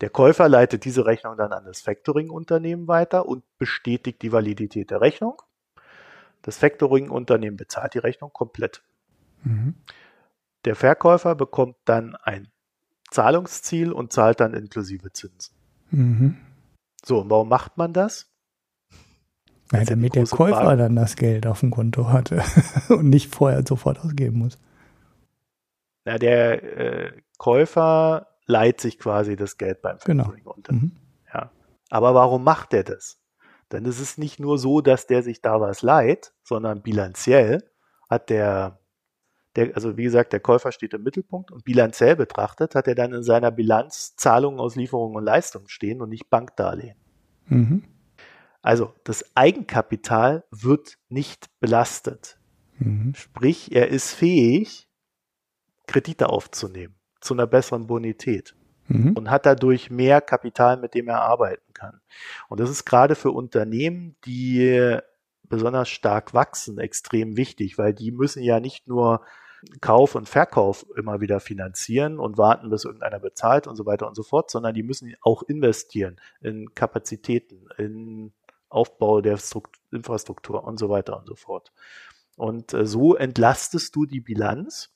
Der Käufer leitet diese Rechnung dann an das Factoring-Unternehmen weiter und bestätigt die Validität der Rechnung. Das Factoring-Unternehmen bezahlt die Rechnung komplett. Mhm. Der Verkäufer bekommt dann ein Zahlungsziel und zahlt dann inklusive Zinsen. Mhm. So, und warum macht man das? Ja, damit der Käufer Frage. dann das Geld auf dem Konto hatte und nicht vorher sofort ausgeben muss. Ja, der äh, Käufer leiht sich quasi das Geld beim genau. Factoring genau. unter. Mhm. Ja. Aber warum macht er das? Denn es ist nicht nur so, dass der sich da was leiht, sondern bilanziell hat der der, also wie gesagt, der Käufer steht im Mittelpunkt und bilanziell betrachtet hat er dann in seiner Bilanz Zahlungen aus Lieferungen und Leistungen stehen und nicht Bankdarlehen. Mhm. Also das Eigenkapital wird nicht belastet. Mhm. Sprich, er ist fähig, Kredite aufzunehmen zu einer besseren Bonität mhm. und hat dadurch mehr Kapital, mit dem er arbeiten kann. Und das ist gerade für Unternehmen, die besonders stark wachsen, extrem wichtig, weil die müssen ja nicht nur Kauf und Verkauf immer wieder finanzieren und warten, bis irgendeiner bezahlt und so weiter und so fort, sondern die müssen auch investieren in Kapazitäten, in Aufbau der Struktur, Infrastruktur und so weiter und so fort. Und äh, so entlastest du die Bilanz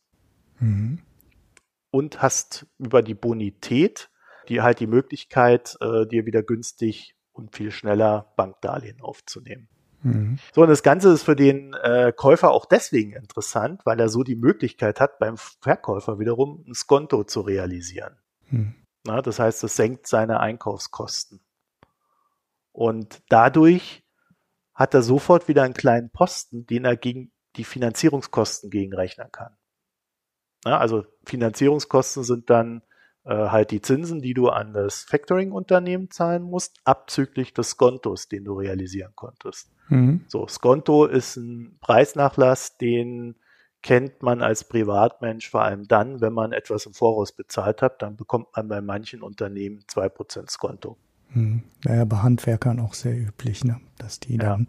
mhm. und hast über die Bonität die halt die Möglichkeit, äh, dir wieder günstig und viel schneller Bankdarlehen aufzunehmen. Mhm. So, und das Ganze ist für den äh, Käufer auch deswegen interessant, weil er so die Möglichkeit hat, beim Verkäufer wiederum ein Skonto zu realisieren. Mhm. Na, das heißt, es senkt seine Einkaufskosten. Und dadurch hat er sofort wieder einen kleinen Posten, den er gegen die Finanzierungskosten gegenrechnen kann. Na, also Finanzierungskosten sind dann äh, halt die Zinsen, die du an das Factoring-Unternehmen zahlen musst, abzüglich des Skontos, den du realisieren konntest. Mhm. So, Skonto ist ein Preisnachlass, den kennt man als Privatmensch vor allem dann, wenn man etwas im Voraus bezahlt hat, dann bekommt man bei manchen Unternehmen 2% Skonto. Hm. Naja, bei Handwerkern auch sehr üblich, ne? dass die dann,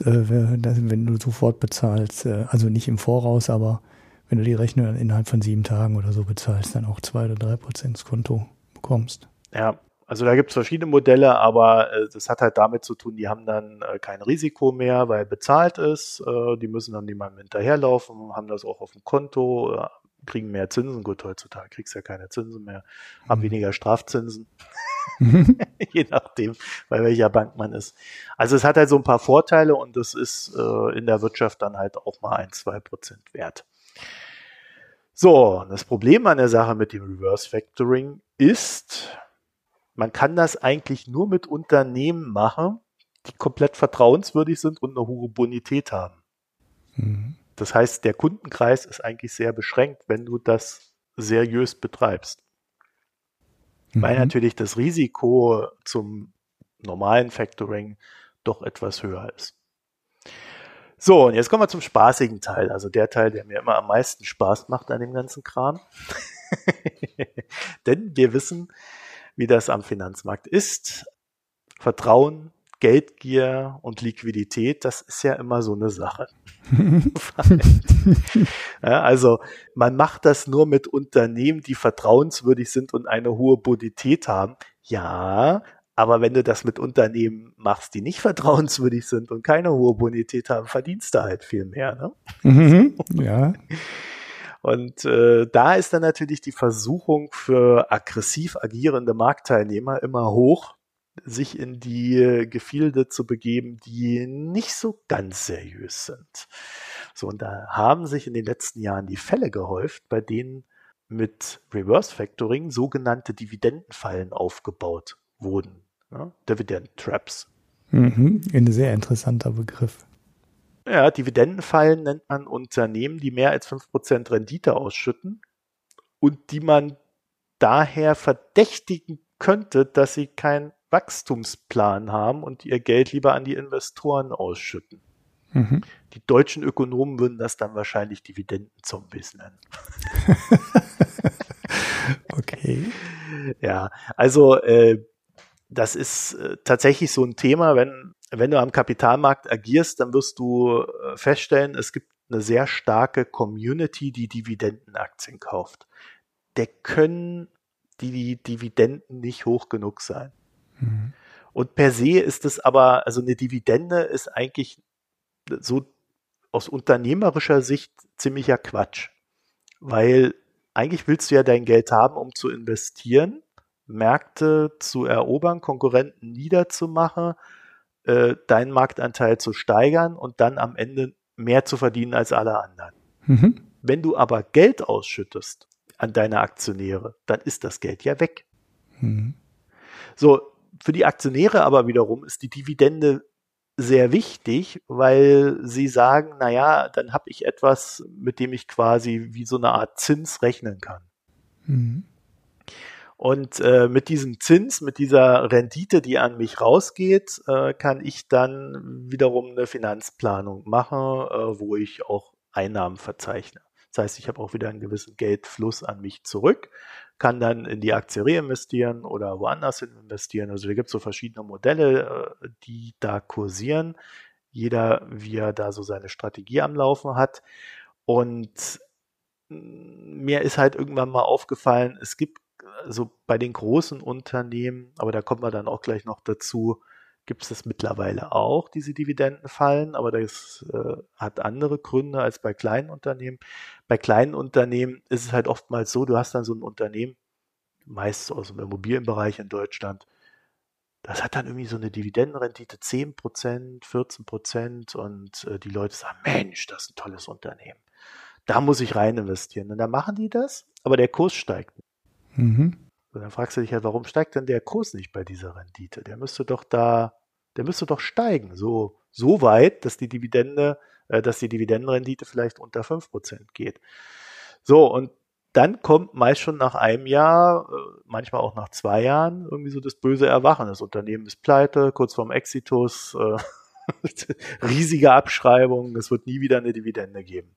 ja. äh, wenn du sofort bezahlst, äh, also nicht im Voraus, aber wenn du die Rechnung innerhalb von sieben Tagen oder so bezahlst, dann auch zwei oder drei Prozent Konto bekommst. Ja, Also da gibt es verschiedene Modelle, aber äh, das hat halt damit zu tun, die haben dann äh, kein Risiko mehr, weil bezahlt ist. Äh, die müssen dann niemandem hinterherlaufen, haben das auch auf dem Konto, äh, kriegen mehr Zinsen. Gut, heutzutage kriegst du ja keine Zinsen mehr, haben mhm. weniger Strafzinsen. Je nachdem, bei welcher Bank man ist. Also es hat halt so ein paar Vorteile und das ist äh, in der Wirtschaft dann halt auch mal ein, zwei Prozent wert. So, das Problem an der Sache mit dem Reverse Factoring ist, man kann das eigentlich nur mit Unternehmen machen, die komplett vertrauenswürdig sind und eine hohe Bonität haben. Mhm. Das heißt, der Kundenkreis ist eigentlich sehr beschränkt, wenn du das seriös betreibst. Mhm. Weil natürlich das Risiko zum normalen Factoring doch etwas höher ist. So, und jetzt kommen wir zum spaßigen Teil, also der Teil, der mir immer am meisten Spaß macht an dem ganzen Kram. Denn wir wissen, wie das am Finanzmarkt ist. Vertrauen, Geldgier und Liquidität, das ist ja immer so eine Sache. ja, also man macht das nur mit Unternehmen, die vertrauenswürdig sind und eine hohe Bonität haben. Ja, aber wenn du das mit Unternehmen machst, die nicht vertrauenswürdig sind und keine hohe Bonität haben, verdienst du halt viel mehr. Ne? Mhm, ja. Und äh, da ist dann natürlich die Versuchung für aggressiv agierende Marktteilnehmer immer hoch, sich in die Gefilde zu begeben, die nicht so ganz seriös sind. So, und da haben sich in den letzten Jahren die Fälle gehäuft, bei denen mit Reverse Factoring sogenannte Dividendenfallen aufgebaut wurden. Ne? Dividend Traps. Mhm, ein sehr interessanter Begriff. Ja, Dividendenfallen nennt man Unternehmen, die mehr als 5% Rendite ausschütten und die man daher verdächtigen könnte, dass sie keinen Wachstumsplan haben und ihr Geld lieber an die Investoren ausschütten. Mhm. Die deutschen Ökonomen würden das dann wahrscheinlich Dividendenzombies nennen. okay. Ja, also äh, das ist äh, tatsächlich so ein Thema, wenn wenn du am Kapitalmarkt agierst, dann wirst du äh, feststellen, es gibt eine sehr starke Community, die Dividendenaktien kauft. Der können die Dividenden nicht hoch genug sein. Mhm. Und per se ist es aber, also eine Dividende ist eigentlich so aus unternehmerischer Sicht ziemlicher Quatsch. Weil eigentlich willst du ja dein Geld haben, um zu investieren, Märkte zu erobern, Konkurrenten niederzumachen, äh, deinen Marktanteil zu steigern und dann am Ende mehr zu verdienen als alle anderen. Mhm. Wenn du aber Geld ausschüttest an deine Aktionäre, dann ist das Geld ja weg. Mhm. So, für die Aktionäre aber wiederum ist die Dividende sehr wichtig, weil sie sagen, naja, dann habe ich etwas, mit dem ich quasi wie so eine Art Zins rechnen kann. Mhm. Und äh, mit diesem Zins, mit dieser Rendite, die an mich rausgeht, äh, kann ich dann wiederum eine Finanzplanung machen, äh, wo ich auch Einnahmen verzeichne. Das heißt, ich habe auch wieder einen gewissen Geldfluss an mich zurück, kann dann in die Aktie reinvestieren oder woanders hin investieren. Also da gibt es so verschiedene Modelle, äh, die da kursieren. Jeder, wie er da so seine Strategie am Laufen hat. Und mir ist halt irgendwann mal aufgefallen, es gibt also bei den großen Unternehmen, aber da kommen wir dann auch gleich noch dazu, gibt es das mittlerweile auch, diese Dividendenfallen, aber das äh, hat andere Gründe als bei kleinen Unternehmen. Bei kleinen Unternehmen ist es halt oftmals so, du hast dann so ein Unternehmen, meist aus dem Immobilienbereich in Deutschland, das hat dann irgendwie so eine Dividendenrendite 10%, 14% und äh, die Leute sagen, Mensch, das ist ein tolles Unternehmen. Da muss ich rein investieren. Und dann machen die das, aber der Kurs steigt. Mhm. Und dann fragst du dich halt, warum steigt denn der Kurs nicht bei dieser Rendite? Der müsste doch da, der müsste doch steigen, so, so weit, dass die Dividende, äh, dass die Dividendenrendite vielleicht unter 5% geht. So, und dann kommt meist schon nach einem Jahr, äh, manchmal auch nach zwei Jahren, irgendwie so das böse Erwachen. Das Unternehmen ist pleite, kurz vorm Exitus, äh, riesige Abschreibungen, es wird nie wieder eine Dividende geben.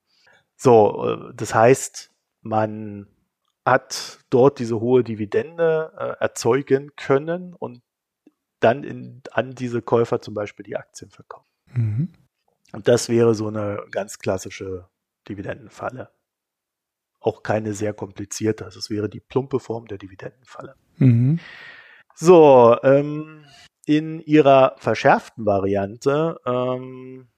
So, äh, das heißt, man hat dort diese hohe Dividende äh, erzeugen können und dann in, an diese Käufer zum Beispiel die Aktien verkaufen. Mhm. Und das wäre so eine ganz klassische Dividendenfalle. Auch keine sehr komplizierte. Also es wäre die plumpe Form der Dividendenfalle. Mhm. So, ähm, in ihrer verschärften Variante ähm,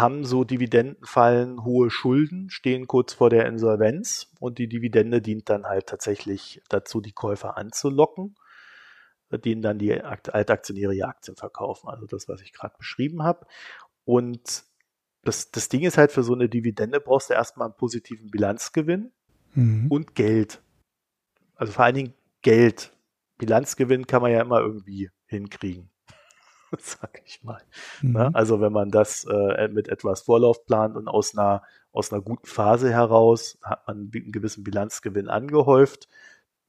haben so Dividendenfallen hohe Schulden, stehen kurz vor der Insolvenz und die Dividende dient dann halt tatsächlich dazu, die Käufer anzulocken, denen dann die Altaktionäre ihre Aktien verkaufen. Also das, was ich gerade beschrieben habe. Und das, das Ding ist halt, für so eine Dividende brauchst du erstmal einen positiven Bilanzgewinn mhm. und Geld. Also vor allen Dingen Geld. Bilanzgewinn kann man ja immer irgendwie hinkriegen. sag ich mal. Ne? Mhm. Also wenn man das äh, mit etwas Vorlauf plant und aus einer, aus einer guten Phase heraus hat man einen gewissen Bilanzgewinn angehäuft,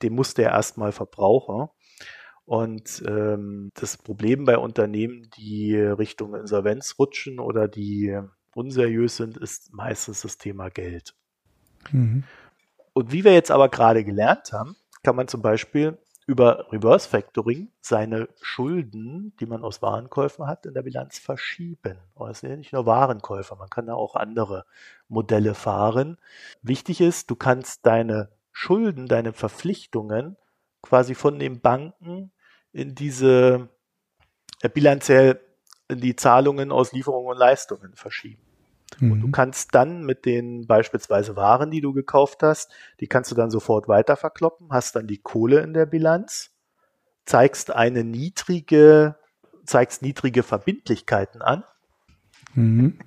den muss der erstmal verbrauchen. Und ähm, das Problem bei Unternehmen, die Richtung Insolvenz rutschen oder die unseriös sind, ist meistens das Thema Geld. Mhm. Und wie wir jetzt aber gerade gelernt haben, kann man zum Beispiel über Reverse Factoring seine Schulden, die man aus Warenkäufen hat, in der Bilanz verschieben. Und es sind ja nicht nur Warenkäufer, man kann da auch andere Modelle fahren. Wichtig ist, du kannst deine Schulden, deine Verpflichtungen quasi von den Banken in diese äh, bilanziell in die Zahlungen aus Lieferungen und Leistungen verschieben. Mhm. Und du mhm. kannst dann mit den beispielsweise Waren, die du gekauft hast, die kannst du dann sofort weiter verkloppen, hast dann die Kohle in der Bilanz, zeigst eine niedrige, zeigst niedrige Verbindlichkeiten an. Mhm.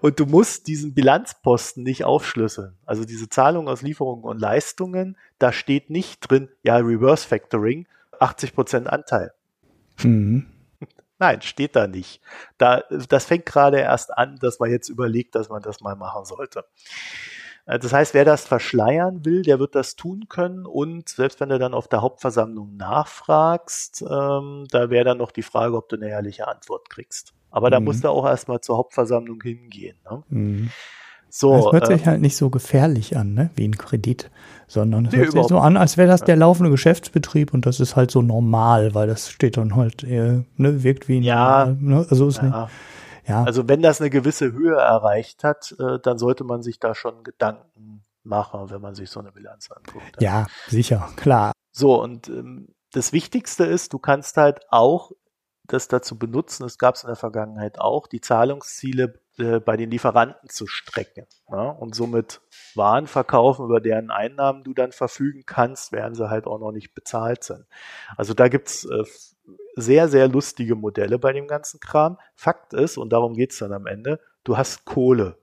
Und du musst diesen Bilanzposten nicht aufschlüsseln. Also diese Zahlung aus Lieferungen und Leistungen, da steht nicht drin, ja, Reverse Factoring, 80% Anteil. Mhm. Nein, steht da nicht. Da, das fängt gerade erst an, dass man jetzt überlegt, dass man das mal machen sollte. Äh, das heißt, wer das verschleiern will, der wird das tun können und selbst wenn du dann auf der Hauptversammlung nachfragst, ähm, da wäre dann noch die Frage, ob du eine ehrliche Antwort kriegst. Aber da mhm. musst du auch erstmal zur Hauptversammlung hingehen. Ne? Mhm. So, das hört äh, sich halt nicht so gefährlich an, ne? wie ein Kredit, sondern es nee, hört sich so an, als wäre das der laufende Geschäftsbetrieb und das ist halt so normal, weil das steht dann halt, ne, wirkt wie ein ja, normal, ne? also ist ja. Nicht, ja. Also wenn das eine gewisse Höhe erreicht hat, äh, dann sollte man sich da schon Gedanken machen, wenn man sich so eine Bilanz anguckt. Ja, sicher, klar. So, und ähm, das Wichtigste ist, du kannst halt auch das dazu benutzen, es gab es in der Vergangenheit auch, die Zahlungsziele äh, bei den Lieferanten zu strecken ja, und somit Waren verkaufen, über deren Einnahmen du dann verfügen kannst, während sie halt auch noch nicht bezahlt sind. Also da gibt's äh, sehr, sehr lustige Modelle bei dem ganzen Kram. Fakt ist, und darum geht's dann am Ende, du hast Kohle.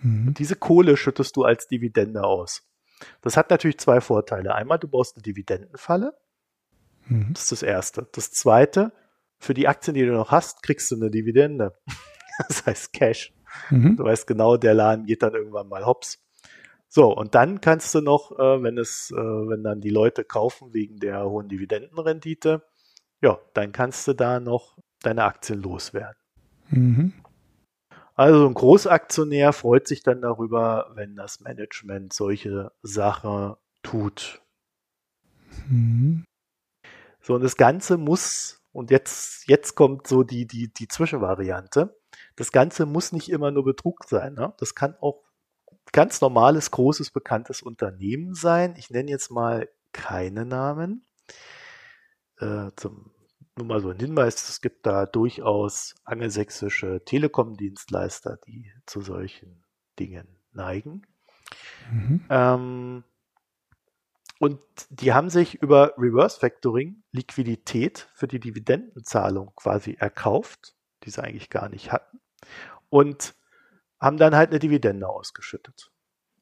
Mhm. Und diese Kohle schüttest du als Dividende aus. Das hat natürlich zwei Vorteile. Einmal, du baust eine Dividendenfalle. Mhm. Das ist das Erste. Das Zweite, für die Aktien, die du noch hast, kriegst du eine Dividende. das heißt Cash. Mhm. Du weißt genau, der Laden geht dann irgendwann mal hops. So, und dann kannst du noch, äh, wenn es, äh, wenn dann die Leute kaufen wegen der hohen Dividendenrendite, ja, dann kannst du da noch deine Aktien loswerden. Mhm. Also ein Großaktionär freut sich dann darüber, wenn das Management solche Sachen tut. Mhm. So, und das Ganze muss und jetzt, jetzt kommt so die, die, die Zwischenvariante. Das Ganze muss nicht immer nur Betrug sein. Ne? Das kann auch ganz normales, großes, bekanntes Unternehmen sein. Ich nenne jetzt mal keine Namen. Äh, zum, nur mal so ein Hinweis, es gibt da durchaus angelsächsische Telekom-Dienstleister, die zu solchen Dingen neigen. Mhm. Ähm, und die haben sich über Reverse Factoring Liquidität für die Dividendenzahlung quasi erkauft, die sie eigentlich gar nicht hatten, und haben dann halt eine Dividende ausgeschüttet.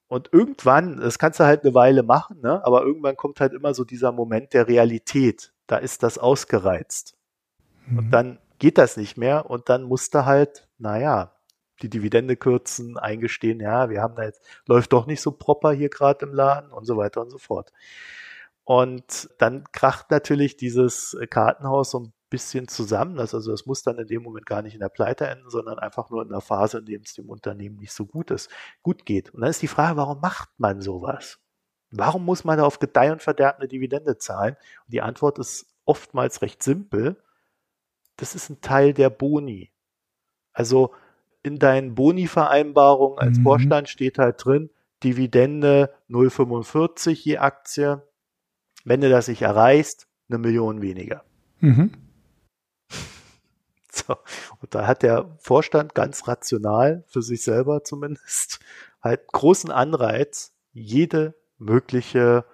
Und irgendwann, das kannst du halt eine Weile machen, ne? aber irgendwann kommt halt immer so dieser Moment der Realität. Da ist das ausgereizt. Mhm. Und dann geht das nicht mehr und dann musst du halt, naja, die Dividende kürzen, eingestehen, ja, wir haben da jetzt, läuft doch nicht so proper hier gerade im Laden und so weiter und so fort. Und dann kracht natürlich dieses Kartenhaus so ein bisschen zusammen. Das, also das muss dann in dem Moment gar nicht in der Pleite enden, sondern einfach nur in der Phase, in dem es dem Unternehmen nicht so gut ist, gut geht. Und dann ist die Frage, warum macht man sowas? Warum muss man da auf Gedeih und Verderb eine Dividende zahlen? Und die Antwort ist oftmals recht simpel. Das ist ein Teil der Boni. Also in deinen Boni-Vereinbarungen als mhm. Vorstand steht halt drin, Dividende 0,45 je Aktie. Wenn du das nicht erreichst, eine Million weniger. Mhm. So, und da hat der Vorstand ganz rational, für sich selber zumindest, halt großen Anreiz, jede mögliche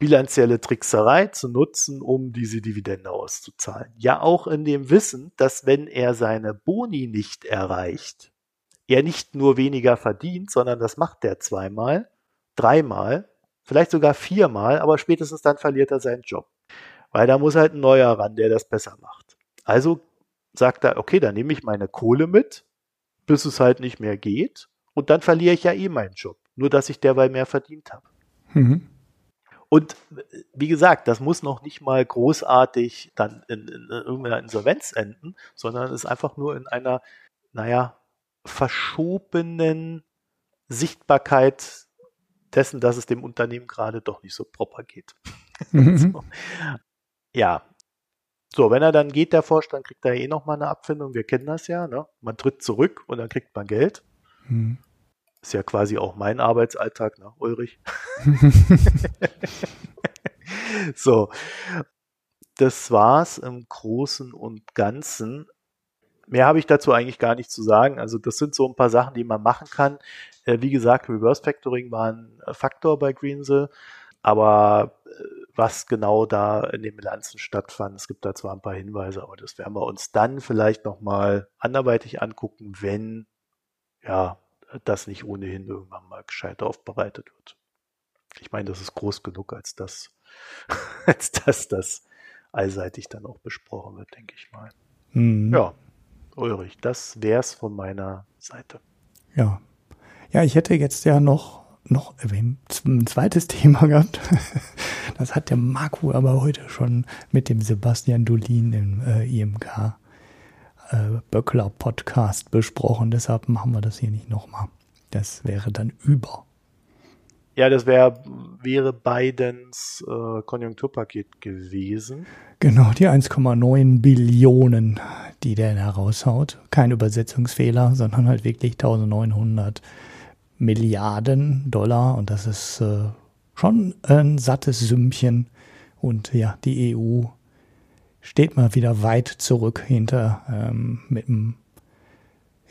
bilanzielle Trickserei zu nutzen, um diese Dividende auszuzahlen. Ja, auch in dem Wissen, dass wenn er seine Boni nicht erreicht, er nicht nur weniger verdient, sondern das macht er zweimal, dreimal, vielleicht sogar viermal, aber spätestens dann verliert er seinen Job. Weil da muss halt ein neuer ran, der das besser macht. Also sagt er, okay, dann nehme ich meine Kohle mit, bis es halt nicht mehr geht. Und dann verliere ich ja eh meinen Job. Nur, dass ich derweil mehr verdient habe. Mhm. Und wie gesagt, das muss noch nicht mal großartig dann in, in, in irgendeiner Insolvenz enden, sondern ist einfach nur in einer, naja, verschobenen Sichtbarkeit dessen, dass es dem Unternehmen gerade doch nicht so proper geht. Mhm. so. Ja. So, wenn er dann geht, der Vorstand, kriegt er eh nochmal eine Abfindung. Wir kennen das ja. Ne? Man tritt zurück und dann kriegt man Geld. Mhm. Ist ja quasi auch mein Arbeitsalltag, ne, Ulrich? so. Das war's im Großen und Ganzen. Mehr habe ich dazu eigentlich gar nicht zu sagen. Also das sind so ein paar Sachen, die man machen kann. Äh, wie gesagt, Reverse Factoring war ein Faktor bei Greensill, aber äh, was genau da in den Bilanzen stattfand, es gibt da zwar ein paar Hinweise, aber das werden wir uns dann vielleicht nochmal anderweitig angucken, wenn ja das nicht ohnehin irgendwann mal gescheit aufbereitet wird. Ich meine, das ist groß genug, als dass, als dass das allseitig dann auch besprochen wird, denke ich mal. Mhm. Ja, Ulrich, das wär's von meiner Seite. Ja. Ja, ich hätte jetzt ja noch, noch ein zweites Thema gehabt. Das hat der Marco aber heute schon mit dem Sebastian Dolin im äh, IMK äh, Böckler Podcast besprochen. Deshalb machen wir das hier nicht nochmal. Das wäre dann über. Ja, das wär, wäre Bidens äh, Konjunkturpaket gewesen. Genau, die 1,9 Billionen, die der heraushaut. Kein Übersetzungsfehler, sondern halt wirklich 1900 Milliarden Dollar. Und das ist äh, schon ein sattes Sümmchen. Und ja, die EU steht mal wieder weit zurück hinter ähm, mit dem,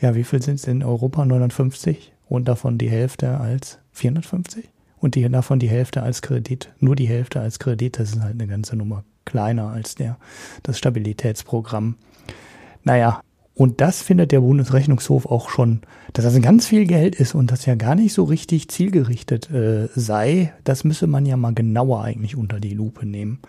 ja, wie viel sind es in Europa? 950 und davon die Hälfte als 450 und die, davon die Hälfte als Kredit, nur die Hälfte als Kredit, das ist halt eine ganze Nummer kleiner als der, das Stabilitätsprogramm. Naja, und das findet der Bundesrechnungshof auch schon, dass das ganz viel Geld ist und das ja gar nicht so richtig zielgerichtet äh, sei. Das müsse man ja mal genauer eigentlich unter die Lupe nehmen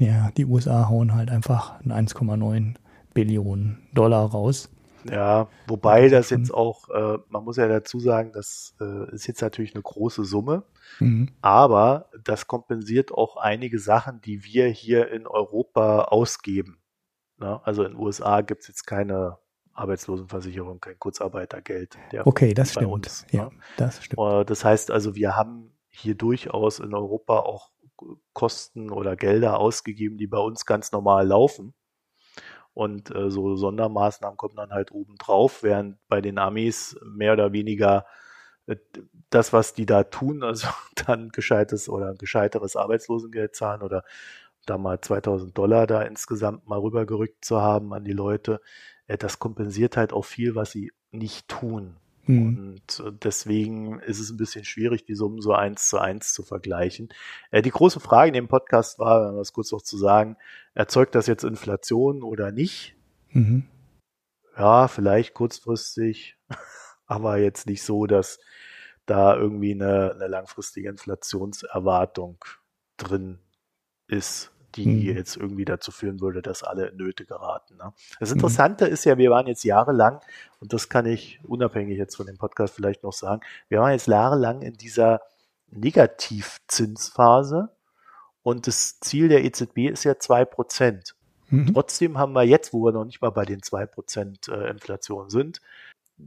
ja, die USA hauen halt einfach 1,9 Billionen Dollar raus. Ja, wobei das jetzt auch, äh, man muss ja dazu sagen, das äh, ist jetzt natürlich eine große Summe, mhm. aber das kompensiert auch einige Sachen, die wir hier in Europa ausgeben. Ne? Also in den USA gibt es jetzt keine Arbeitslosenversicherung, kein Kurzarbeitergeld. okay, das stimmt. Uns, ja, ne? das stimmt. Äh, das heißt also, wir haben hier durchaus in Europa auch Kosten oder Gelder ausgegeben, die bei uns ganz normal laufen. Und äh, so Sondermaßnahmen kommen dann halt oben drauf, während bei den Amis mehr oder weniger äh, das, was die da tun, also dann gescheites oder gescheiteres Arbeitslosengeld zahlen oder da mal 2000 Dollar da insgesamt mal rübergerückt zu haben an die Leute, äh, das kompensiert halt auch viel, was sie nicht tun. Mhm. Und äh, deswegen ist es ein bisschen schwierig, die Summen so eins zu eins zu vergleichen. Äh, die große Frage in dem Podcast war, das kurz noch zu sagen, erzeugt das jetzt Inflation oder nicht? Mhm. Ja, vielleicht kurzfristig, aber jetzt nicht so, dass da irgendwie eine, eine langfristige Inflationserwartung drin ist die mhm. jetzt irgendwie dazu führen würde, dass alle in Nöte geraten. Ne? Das mhm. Interessante mhm. ist ja, wir waren jetzt jahrelang, und das kann ich unabhängig jetzt von dem Podcast vielleicht noch sagen, wir waren jetzt jahrelang in dieser Negativzinsphase und das Ziel der EZB ist ja zwei Prozent. Mhm. Trotzdem haben wir jetzt, wo wir noch nicht mal bei den zwei Prozent äh, Inflation sind,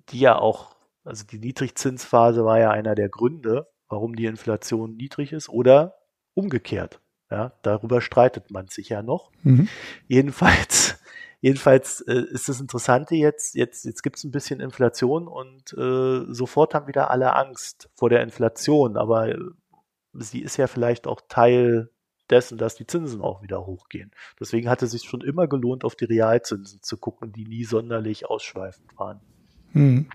die ja auch, also die Niedrigzinsphase war ja einer der Gründe, warum die Inflation niedrig ist oder umgekehrt. Ja, darüber streitet man sich ja noch. Mhm. Jedenfalls, jedenfalls äh, ist das Interessante jetzt, jetzt, jetzt gibt es ein bisschen Inflation und äh, sofort haben wieder alle Angst vor der Inflation, aber äh, sie ist ja vielleicht auch Teil dessen, dass die Zinsen auch wieder hochgehen. Deswegen hatte es sich schon immer gelohnt, auf die Realzinsen zu gucken, die nie sonderlich ausschweifend waren. Hm.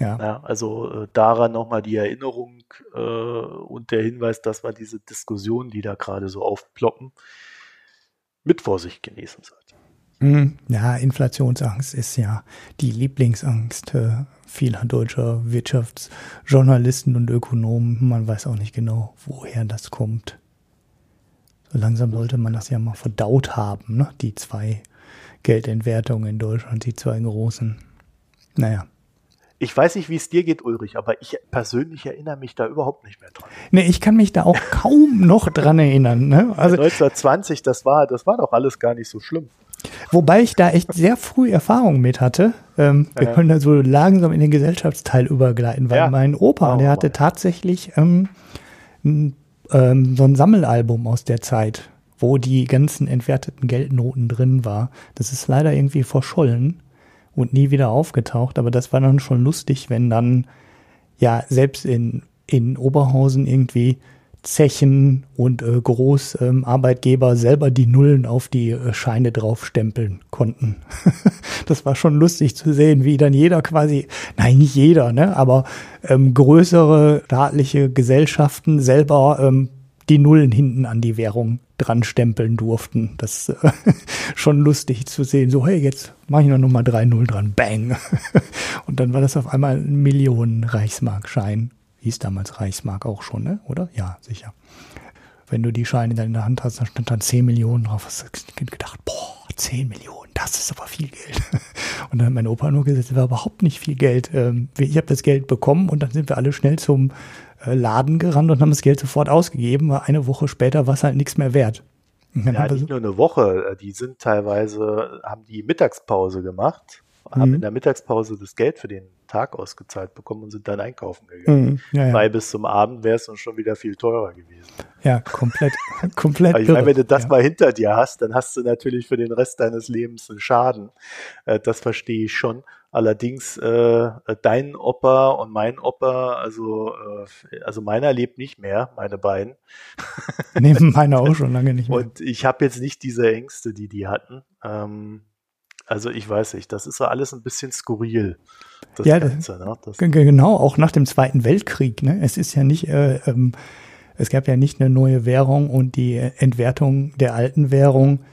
Ja. ja. also äh, daran nochmal die Erinnerung äh, und der Hinweis, dass man diese Diskussionen, die da gerade so aufploppen, mit Vorsicht genießen sollte. Hm. Ja, Inflationsangst ist ja die Lieblingsangst äh, vieler deutscher Wirtschaftsjournalisten und Ökonomen. Man weiß auch nicht genau, woher das kommt. So langsam sollte man das ja mal verdaut haben, ne? die zwei Geldentwertungen in Deutschland, die zwei großen. Naja. Ich weiß nicht, wie es dir geht, Ulrich, aber ich persönlich erinnere mich da überhaupt nicht mehr dran. Nee, ich kann mich da auch kaum noch dran erinnern. Ne? Also 1920, das war, das war doch alles gar nicht so schlimm. Wobei ich da echt sehr früh Erfahrung mit hatte. Ähm, wir ja. können da so langsam in den Gesellschaftsteil übergleiten, weil ja. mein Opa, oh, der hatte tatsächlich ähm, ähm, so ein Sammelalbum aus der Zeit, wo die ganzen entwerteten Geldnoten drin war. Das ist leider irgendwie verschollen und nie wieder aufgetaucht, aber das war dann schon lustig, wenn dann ja selbst in, in Oberhausen irgendwie Zechen und äh, Großarbeitgeber ähm, selber die Nullen auf die äh, Scheine draufstempeln konnten. das war schon lustig zu sehen, wie dann jeder quasi, nein, nicht jeder, ne, aber ähm, größere staatliche Gesellschaften selber ähm, die Nullen hinten an die Währung dran stempeln durften. Das äh, schon lustig zu sehen. So, hey, jetzt mache ich noch drei Null dran. Bang. Und dann war das auf einmal ein Millionen Reichsmarkschein hieß damals Reichsmark auch schon, ne? oder? Ja, sicher. Wenn du die Scheine dann in der Hand hast, dann stand dann 10 Millionen drauf. Hast du gedacht, boah, 10 Millionen, das ist aber viel Geld. Und dann hat mein Opa nur gesagt, das war überhaupt nicht viel Geld. Ähm, ich habe das Geld bekommen und dann sind wir alle schnell zum äh, Laden gerannt und haben das Geld sofort ausgegeben, weil eine Woche später war es halt nichts mehr wert. Ja, nicht nur eine Woche, die sind teilweise, haben die Mittagspause gemacht haben mhm. in der Mittagspause das Geld für den Tag ausgezahlt bekommen und sind dann einkaufen gegangen. Mhm. Ja, ja. Weil bis zum Abend wäre es uns schon wieder viel teurer gewesen. Ja, komplett, komplett. ich meine, wenn du das ja. mal hinter dir hast, dann hast du natürlich für den Rest deines Lebens einen Schaden. Äh, das verstehe ich schon. Allerdings äh, dein Opa und mein Opa, also äh, also meiner lebt nicht mehr, meine beiden. Nee, meiner auch schon lange nicht mehr. Und ich habe jetzt nicht diese Ängste, die die hatten. Ähm, also ich weiß nicht, das ist so alles ein bisschen skurril. Das ja, Ganze, ne? das genau, auch nach dem Zweiten Weltkrieg. Ne? Es ist ja nicht, äh, ähm, es gab ja nicht eine neue Währung und die Entwertung der alten Währung,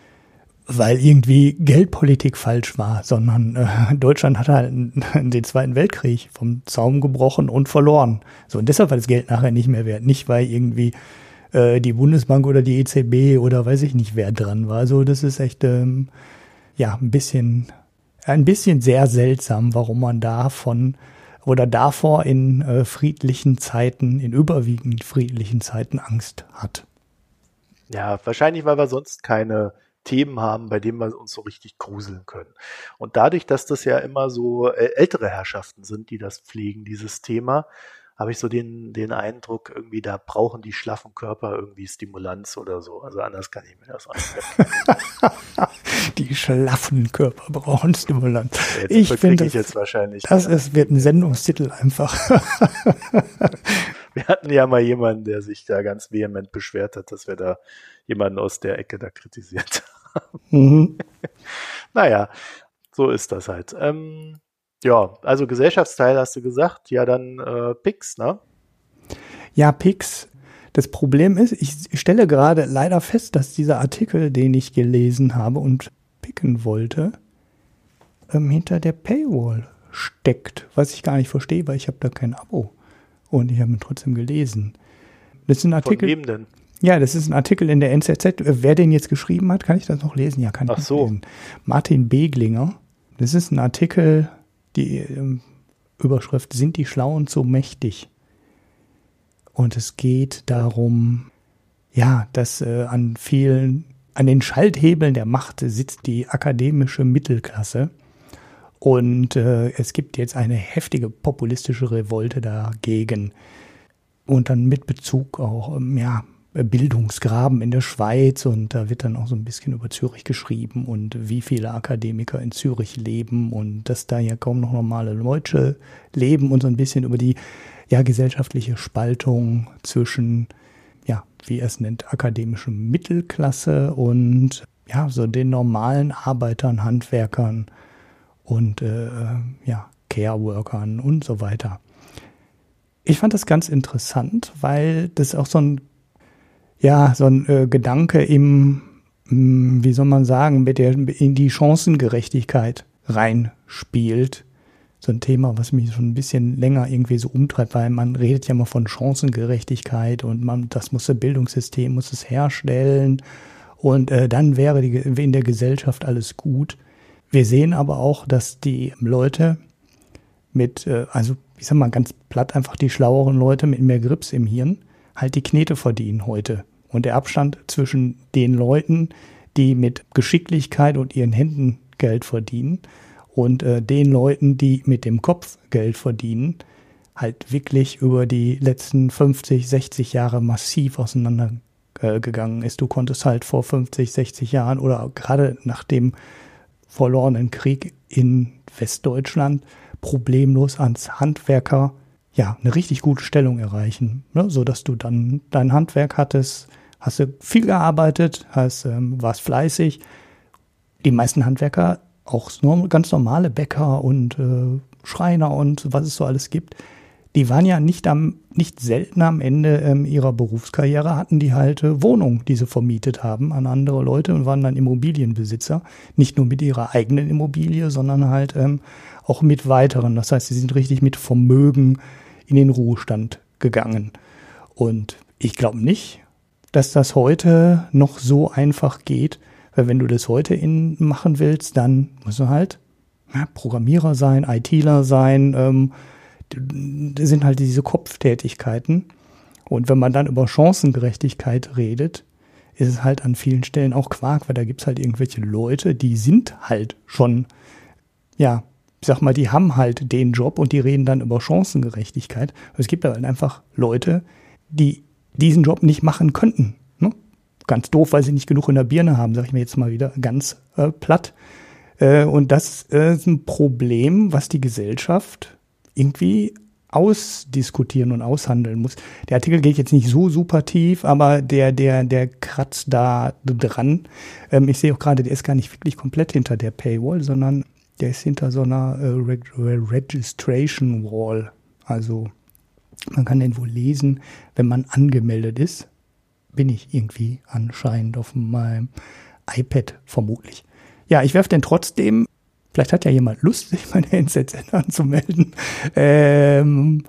weil irgendwie Geldpolitik falsch war, sondern äh, Deutschland hat halt den Zweiten Weltkrieg vom Zaum gebrochen und verloren. So und deshalb war das Geld nachher nicht mehr wert, nicht weil irgendwie äh, die Bundesbank oder die EZB oder weiß ich nicht wer dran war. Also das ist echt ähm, ja, ein bisschen, ein bisschen sehr seltsam, warum man davon oder davor in äh, friedlichen Zeiten, in überwiegend friedlichen Zeiten Angst hat. Ja, wahrscheinlich, weil wir sonst keine Themen haben, bei denen wir uns so richtig gruseln können. Und dadurch, dass das ja immer so äh, ältere Herrschaften sind, die das pflegen, dieses Thema, habe ich so den, den Eindruck, irgendwie da brauchen die schlaffen Körper irgendwie Stimulanz oder so. Also anders kann ich mir das angucken. die schlaffen Körper brauchen Stimulanz. Jetzt ich finde ich jetzt wahrscheinlich. Das ist, wird ein Sendungstitel einfach. wir hatten ja mal jemanden, der sich da ganz vehement beschwert hat, dass wir da jemanden aus der Ecke da kritisiert haben. Mhm. naja, so ist das halt. Ähm, ja, also Gesellschaftsteil hast du gesagt, ja dann äh, Pix, ne? Ja, Pix. Das Problem ist, ich stelle gerade leider fest, dass dieser Artikel, den ich gelesen habe und picken wollte, ähm, hinter der Paywall steckt, was ich gar nicht verstehe, weil ich habe da kein Abo. Und ich habe ihn trotzdem gelesen. Das ist ein Artikel. Von wem denn? Ja, das ist ein Artikel in der NZZ. Wer den jetzt geschrieben hat, kann ich das noch lesen? Ja, kann ich Ach so. lesen. Martin Beglinger. Das ist ein Artikel die ähm, Überschrift Sind die Schlauen so mächtig? Und es geht darum, ja, dass äh, an vielen, an den Schalthebeln der Macht sitzt die akademische Mittelklasse. Und äh, es gibt jetzt eine heftige populistische Revolte dagegen. Und dann mit Bezug auch, ähm, ja, Bildungsgraben in der Schweiz und da wird dann auch so ein bisschen über Zürich geschrieben und wie viele Akademiker in Zürich leben und dass da ja kaum noch normale Leute leben und so ein bisschen über die ja gesellschaftliche Spaltung zwischen ja wie er es nennt, akademische Mittelklasse und ja, so den normalen Arbeitern, Handwerkern und äh, ja, Care-Workern und so weiter. Ich fand das ganz interessant, weil das auch so ein, ja, so ein äh, Gedanke im, mh, wie soll man sagen, mit der, in die Chancengerechtigkeit reinspielt. So ein Thema, was mich schon ein bisschen länger irgendwie so umtreibt, weil man redet ja immer von Chancengerechtigkeit und man, das muss das Bildungssystem, muss es herstellen und äh, dann wäre die, in der Gesellschaft alles gut. Wir sehen aber auch, dass die Leute mit, äh, also ich sag mal ganz platt, einfach die schlaueren Leute mit mehr Grips im Hirn halt die Knete verdienen heute. Und der Abstand zwischen den Leuten, die mit Geschicklichkeit und ihren Händen Geld verdienen und äh, den Leuten, die mit dem Kopf Geld verdienen, halt wirklich über die letzten 50, 60 Jahre massiv auseinandergegangen ist. Du konntest halt vor 50, 60 Jahren oder gerade nach dem verlorenen Krieg in Westdeutschland problemlos ans Handwerker ja eine richtig gute Stellung erreichen, ne? so dass du dann dein Handwerk hattest, hast du viel gearbeitet, hast ähm, warst fleißig. Die meisten Handwerker, auch ganz normale Bäcker und äh, Schreiner und was es so alles gibt, die waren ja nicht am, nicht selten am Ende ähm, ihrer Berufskarriere, hatten die halt äh, Wohnungen, die sie vermietet haben an andere Leute und waren dann Immobilienbesitzer. Nicht nur mit ihrer eigenen Immobilie, sondern halt ähm, auch mit weiteren. Das heißt, sie sind richtig mit Vermögen in den Ruhestand gegangen. Und ich glaube nicht, dass das heute noch so einfach geht, weil wenn du das heute in machen willst, dann musst du halt ja, Programmierer sein, ITler sein, ähm, sind halt diese Kopftätigkeiten. Und wenn man dann über Chancengerechtigkeit redet, ist es halt an vielen Stellen auch Quark, weil da gibt es halt irgendwelche Leute, die sind halt schon, ja, ich sag mal, die haben halt den Job und die reden dann über Chancengerechtigkeit. Es gibt halt einfach Leute, die diesen Job nicht machen könnten. Ne? Ganz doof, weil sie nicht genug in der Birne haben, sag ich mir jetzt mal wieder ganz äh, platt. Äh, und das äh, ist ein Problem, was die Gesellschaft irgendwie ausdiskutieren und aushandeln muss. Der Artikel geht jetzt nicht so super tief, aber der, der, der kratzt da dran. Ähm, ich sehe auch gerade, der ist gar nicht wirklich komplett hinter der Paywall, sondern der ist hinter so einer äh, Reg Registration Wall. Also man kann den wohl lesen, wenn man angemeldet ist. Bin ich irgendwie anscheinend auf meinem iPad vermutlich. Ja, ich werfe den trotzdem Vielleicht hat ja jemand Lust, sich der NZZ anzumelden. Ähm,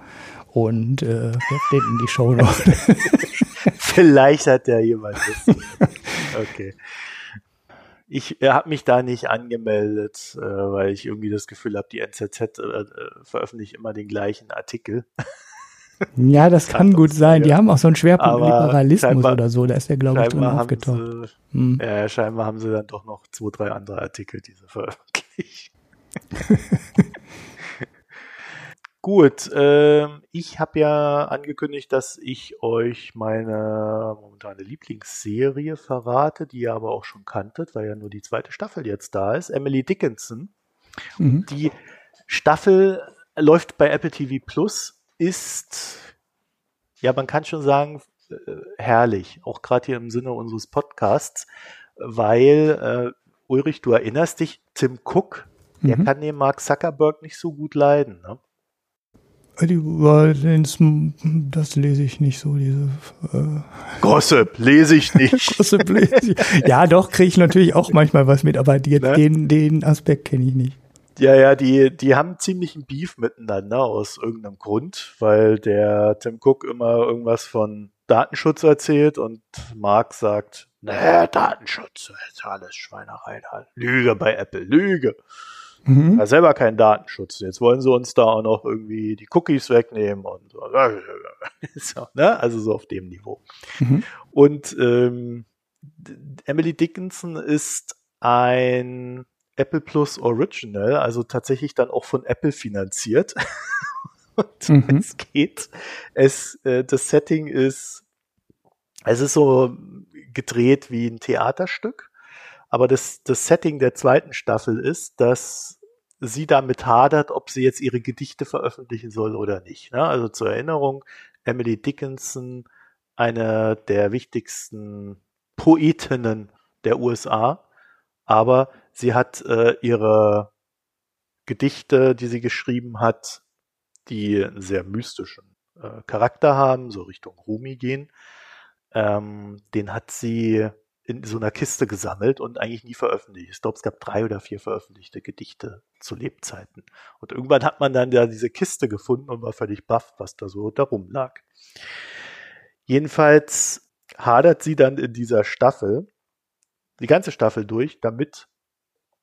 und äh, den in die Show. Vielleicht hat ja jemand Lust. Okay. Ich äh, habe mich da nicht angemeldet, äh, weil ich irgendwie das Gefühl habe, die NZZ äh, äh, veröffentlicht immer den gleichen Artikel. Ja, das kann gut sein. Die haben auch so einen Schwerpunkt Liberalismus oder so. Da ist der, glaube ich, drin aufgetaucht. Sie, hm. Ja, scheinbar haben sie dann doch noch zwei, drei andere Artikel, die sie veröffentlichen ich. Gut, äh, ich habe ja angekündigt, dass ich euch meine momentane Lieblingsserie verrate, die ihr aber auch schon kanntet, weil ja nur die zweite Staffel jetzt da ist. Emily Dickinson. Mhm. Die Staffel läuft bei Apple TV Plus, ist, ja, man kann schon sagen, äh, herrlich, auch gerade hier im Sinne unseres Podcasts, weil äh, Ulrich, du erinnerst dich, Tim Cook, der mhm. kann den Mark Zuckerberg nicht so gut leiden, ne? Das lese ich nicht so, diese äh Gossip lese ich nicht. Gossip lese ich. Ja, doch, kriege ich natürlich auch manchmal was mit, aber die, ne? den, den Aspekt kenne ich nicht. Ja, ja, die, die haben ziemlich einen Beef miteinander aus irgendeinem Grund, weil der Tim Cook immer irgendwas von Datenschutz erzählt und Mark sagt, naja, Datenschutz, ist alles Schweinerei. Lüge bei Apple, Lüge. Mhm. Ja, selber kein Datenschutz. Jetzt wollen sie uns da auch noch irgendwie die Cookies wegnehmen und so, so ne? Also so auf dem Niveau. Mhm. Und ähm, Emily Dickinson ist ein Apple Plus Original, also tatsächlich dann auch von Apple finanziert. und mhm. es geht, es, äh, das Setting ist, es ist so gedreht wie ein Theaterstück. Aber das, das Setting der zweiten Staffel ist, dass sie damit hadert, ob sie jetzt ihre Gedichte veröffentlichen soll oder nicht. Ne? Also zur Erinnerung, Emily Dickinson eine der wichtigsten Poetinnen der USA, aber sie hat äh, ihre Gedichte, die sie geschrieben hat, die einen sehr mystischen äh, Charakter haben, so Richtung Rumi gehen. Ähm, den hat sie in so einer Kiste gesammelt und eigentlich nie veröffentlicht. Ich glaube, es gab drei oder vier veröffentlichte Gedichte zu Lebzeiten. Und irgendwann hat man dann ja diese Kiste gefunden und war völlig baff, was da so darum lag. Jedenfalls hadert sie dann in dieser Staffel, die ganze Staffel durch, damit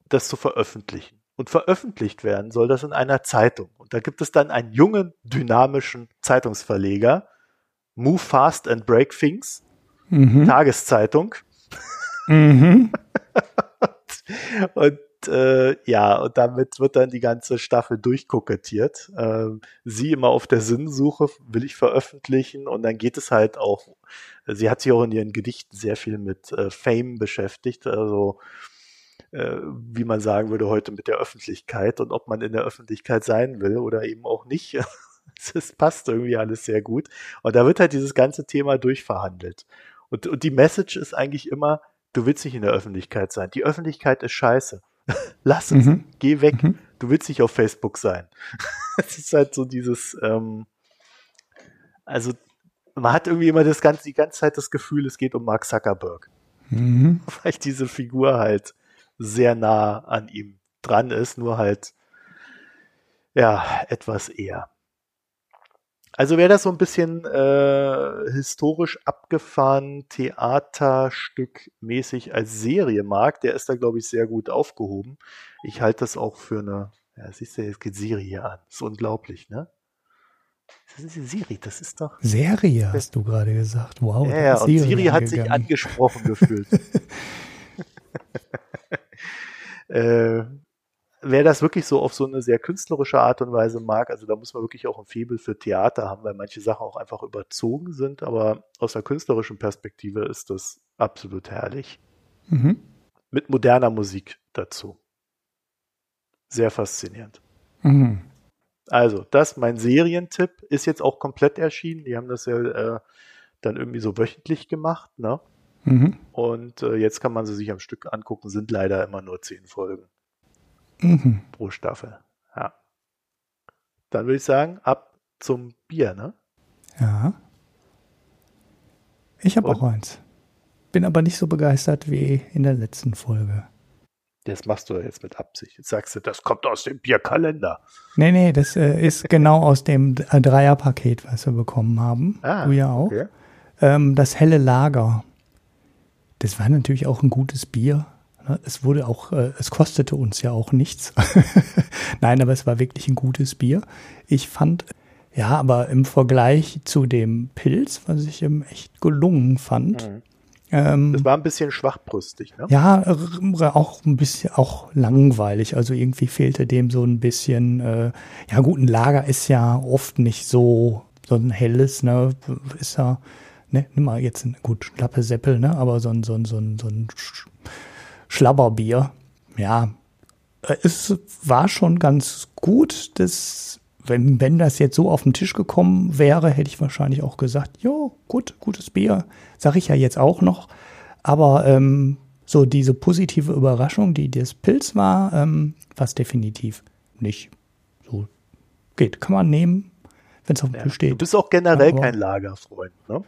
das zu veröffentlichen. Und veröffentlicht werden soll das in einer Zeitung. Und da gibt es dann einen jungen, dynamischen Zeitungsverleger, Move Fast and Break Things, mhm. Tageszeitung. Mhm. und äh, ja, und damit wird dann die ganze Staffel durchkokettiert. Ähm, sie immer auf der Sinnsuche, will ich veröffentlichen und dann geht es halt auch, sie hat sich auch in ihren Gedichten sehr viel mit äh, Fame beschäftigt, also äh, wie man sagen würde heute mit der Öffentlichkeit und ob man in der Öffentlichkeit sein will oder eben auch nicht. Es passt irgendwie alles sehr gut. Und da wird halt dieses ganze Thema durchverhandelt. Und, und die Message ist eigentlich immer, du willst nicht in der Öffentlichkeit sein. Die Öffentlichkeit ist scheiße. Lass es, mhm. geh weg. Mhm. Du willst nicht auf Facebook sein. Es ist halt so dieses, ähm, also man hat irgendwie immer das ganze, die ganze Zeit das Gefühl, es geht um Mark Zuckerberg. Mhm. Weil diese Figur halt sehr nah an ihm dran ist, nur halt ja etwas eher. Also wer das so ein bisschen äh, historisch abgefahren Theaterstück mäßig als Serie mag, der ist da glaube ich sehr gut aufgehoben. Ich halte das auch für eine, ja siehst du, jetzt geht Siri hier an. Ist unglaublich, ne? Das ist Siri, das ist doch. Serie, hast du gerade gesagt. Wow. Ja, ja und Siri, Siri hat sich angesprochen gefühlt. äh, wer das wirklich so auf so eine sehr künstlerische Art und Weise mag, also da muss man wirklich auch ein Febel für Theater haben, weil manche Sachen auch einfach überzogen sind, aber aus einer künstlerischen Perspektive ist das absolut herrlich. Mhm. Mit moderner Musik dazu. Sehr faszinierend. Mhm. Also, das mein Serientipp ist jetzt auch komplett erschienen. Die haben das ja äh, dann irgendwie so wöchentlich gemacht, ne? Mhm. Und äh, jetzt kann man sie sich am Stück angucken, sind leider immer nur zehn Folgen mhm. pro Staffel. Ja. Dann würde ich sagen, ab zum Bier, ne? Ja. Ich habe auch eins. Bin aber nicht so begeistert wie in der letzten Folge. Das machst du jetzt mit Absicht. Jetzt sagst du, das kommt aus dem Bierkalender. Nee, nee, das äh, ist genau aus dem äh, Dreierpaket, was wir bekommen haben. Ah, du ja auch. Okay. Ähm, das helle Lager. Das war natürlich auch ein gutes Bier. Ne, es wurde auch, äh, es kostete uns ja auch nichts. Nein, aber es war wirklich ein gutes Bier. Ich fand, ja, aber im Vergleich zu dem Pilz, was ich ihm echt gelungen fand. Mhm. Ähm, das war ein bisschen schwachbrüstig, ne? Ja, auch ein bisschen, auch langweilig. Also irgendwie fehlte dem so ein bisschen, äh, ja gut, ein Lager ist ja oft nicht so, so ein helles, ne? Ist ja, ne, nimm mal jetzt ein, gut, Schlappe Seppel, ne? Aber so ein, so ein, so ein, so ein Schlabberbier. Ja, es war schon ganz gut. Das, wenn, wenn das jetzt so auf den Tisch gekommen wäre, hätte ich wahrscheinlich auch gesagt, jo, gut, gutes Bier. Sag ich ja jetzt auch noch. Aber ähm, so diese positive Überraschung, die das Pilz war, ähm, war es definitiv nicht. So geht, kann man nehmen, wenn es auf dem ja, Tisch steht. Du bist auch generell Aber, kein Lagerfreund, ne?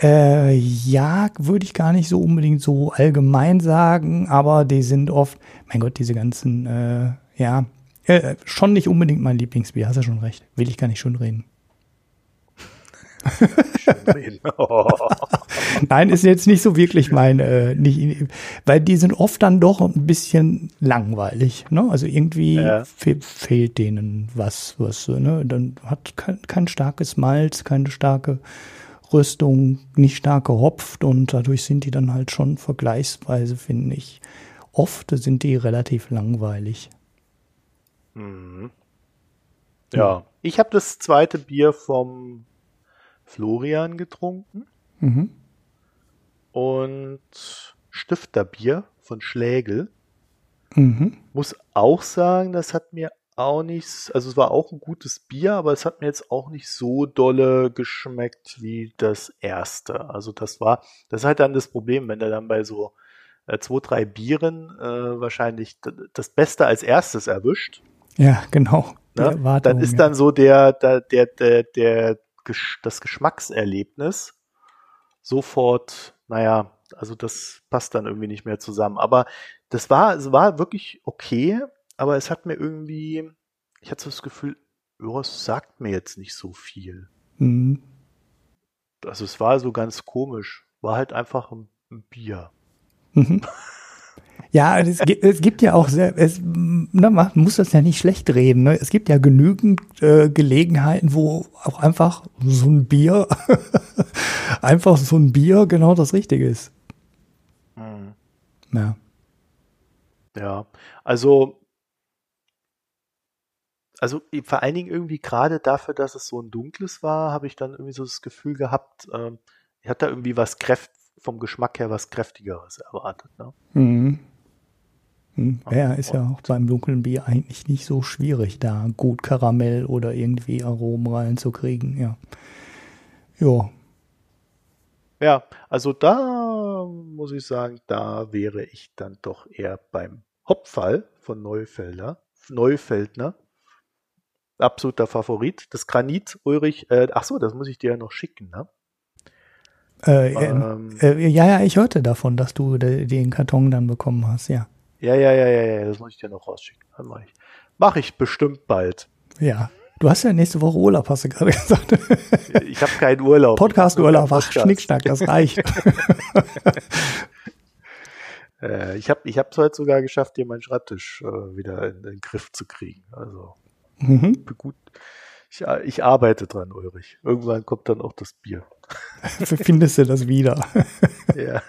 Äh, ja, würde ich gar nicht so unbedingt so allgemein sagen, aber die sind oft, mein Gott, diese ganzen, äh, ja, äh, schon nicht unbedingt mein Lieblingsbier, hast du schon recht. Will ich gar nicht schon reden. Nein, ist jetzt nicht so wirklich mein, äh, nicht, weil die sind oft dann doch ein bisschen langweilig. Ne? Also irgendwie ja. fe fehlt denen was, was, ne? Dann hat kein, kein starkes Malz, keine starke Rüstung nicht stark gehopft und dadurch sind die dann halt schon vergleichsweise, finde ich, oft sind die relativ langweilig. Mhm. Ja, ich habe das zweite Bier vom Florian getrunken mhm. und Stifterbier von Schlägel. Mhm. Muss auch sagen, das hat mir auch nicht, also es war auch ein gutes Bier, aber es hat mir jetzt auch nicht so dolle geschmeckt wie das erste. Also das war, das ist halt dann das Problem, wenn du dann bei so äh, zwei, drei Bieren äh, wahrscheinlich das Beste als erstes erwischt. Ja, genau. Ne? Dann ist dann so der, der, der, der, der das Geschmackserlebnis sofort, naja, also das passt dann irgendwie nicht mehr zusammen. Aber das war, es war wirklich okay, aber es hat mir irgendwie, ich hatte so das Gefühl, es sagt mir jetzt nicht so viel. Mhm. Also es war so ganz komisch. War halt einfach ein, ein Bier. Mhm. Ja, es, es, gibt ja auch sehr, es, na, man muss das ja nicht schlecht reden. Ne? Es gibt ja genügend äh, Gelegenheiten, wo auch einfach so ein Bier, einfach so ein Bier genau das Richtige ist. Mhm. Ja. Ja, also also vor allen Dingen irgendwie gerade dafür, dass es so ein dunkles war, habe ich dann irgendwie so das Gefühl gehabt, ähm, ich hatte da irgendwie was kräft vom Geschmack her was kräftigeres erwartet. Ne? Mhm. Hm, ja, ist ja auch beim dunklen Bier eigentlich nicht so schwierig, da gut Karamell oder irgendwie Aromen reinzukriegen, ja. Ja. Ja, also da muss ich sagen, da wäre ich dann doch eher beim Hopfall von Neufelder, Neufeldner. Absoluter Favorit. Das Granit, Ulrich, äh, ach so, das muss ich dir ja noch schicken, ne? Äh, ähm, äh, ja, ja, ich hörte davon, dass du den Karton dann bekommen hast, ja. Ja, ja, ja, ja, ja, das muss ich dir noch rausschicken. Mach ich. Mach ich bestimmt bald. Ja. Du hast ja nächste Woche Urlaub, hast du gerade gesagt. Ich habe keinen Urlaub. Podcast-Urlaub, ach, Schnickschnack, das reicht. äh, ich habe ich es heute sogar geschafft, dir meinen Schreibtisch äh, wieder in, in, den Griff zu kriegen. Also mhm. gut. Ich, ich arbeite dran, Ulrich. Irgendwann kommt dann auch das Bier. Findest du das wieder? ja.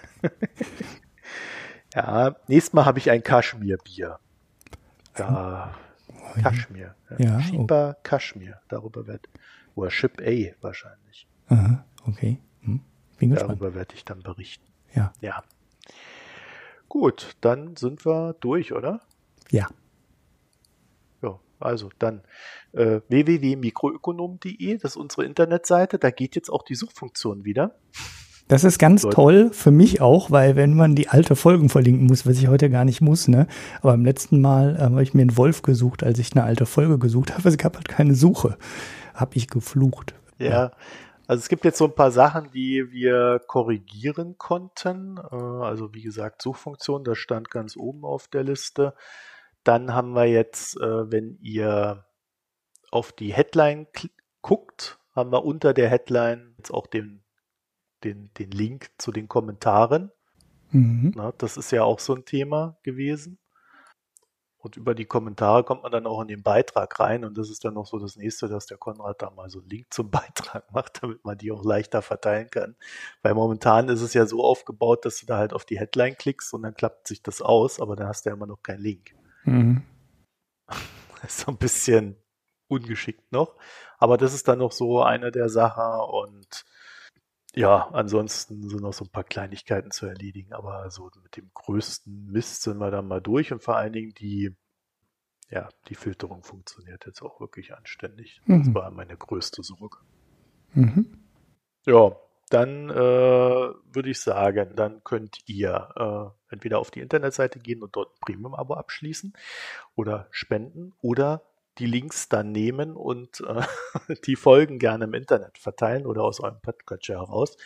Ja, nächstes Mal habe ich ein Kaschmir-Bier. Ja, Kaschmir. Ja. Shiba oh. Kaschmir. Darüber wird, oder Ship A wahrscheinlich. Aha, okay. Hm. Bin gespannt. Darüber werde ich dann berichten. Ja. Ja. Gut, dann sind wir durch, oder? Ja. Also dann äh, www.mikroökonom.de, das ist unsere Internetseite. Da geht jetzt auch die Suchfunktion wieder. Das ist ganz Leute. toll für mich auch, weil wenn man die alte Folgen verlinken muss, was ich heute gar nicht muss, ne? Aber beim letzten Mal äh, habe ich mir einen Wolf gesucht, als ich eine alte Folge gesucht habe. Es gab halt keine Suche. Hab ich geflucht. Ja. ja. Also es gibt jetzt so ein paar Sachen, die wir korrigieren konnten. Äh, also wie gesagt, Suchfunktion, das stand ganz oben auf der Liste. Dann haben wir jetzt, äh, wenn ihr auf die Headline guckt, haben wir unter der Headline jetzt auch den den, den Link zu den Kommentaren. Mhm. Na, das ist ja auch so ein Thema gewesen. Und über die Kommentare kommt man dann auch in den Beitrag rein. Und das ist dann noch so das nächste, dass der Konrad da mal so einen Link zum Beitrag macht, damit man die auch leichter verteilen kann. Weil momentan ist es ja so aufgebaut, dass du da halt auf die Headline klickst und dann klappt sich das aus, aber dann hast du ja immer noch keinen Link. Mhm. Das ist so ein bisschen ungeschickt noch. Aber das ist dann noch so eine der Sachen und ja, ansonsten sind noch so ein paar Kleinigkeiten zu erledigen, aber so mit dem größten Mist sind wir dann mal durch und vor allen Dingen die, ja, die Filterung funktioniert jetzt auch wirklich anständig. Mhm. Das war meine größte Sorge. Mhm. Ja, dann äh, würde ich sagen, dann könnt ihr äh, entweder auf die Internetseite gehen und dort ein Premium-Abo abschließen oder spenden oder die Links dann nehmen und äh, die Folgen gerne im Internet verteilen oder aus eurem Podcatcher heraus.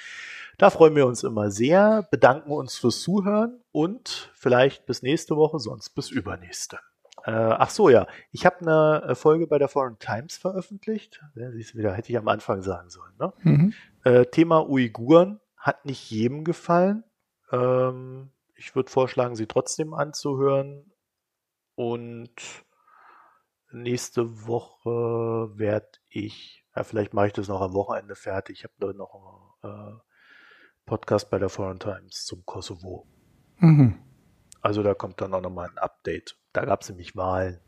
Da freuen wir uns immer sehr, bedanken uns fürs Zuhören und vielleicht bis nächste Woche, sonst bis übernächste. Äh, ach so, ja, ich habe eine äh, Folge bei der Foreign Times veröffentlicht. Ja, siehst du wieder, hätte ich am Anfang sagen sollen. Ne? Mhm. Äh, Thema Uiguren hat nicht jedem gefallen. Ähm, ich würde vorschlagen, sie trotzdem anzuhören und nächste Woche werde ich, ja, vielleicht mache ich das noch am Wochenende fertig. Ich habe noch einen äh, Podcast bei der Foreign Times zum Kosovo. Mhm. Also da kommt dann auch nochmal ein Update. Da gab es nämlich Wahlen.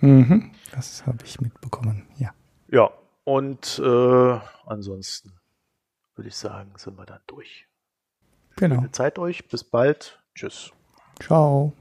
Mhm. Das habe ich mitbekommen, ja. Ja, und äh, ansonsten würde ich sagen, sind wir dann durch. Genau. Zeit euch. Bis bald. Tschüss. Ciao.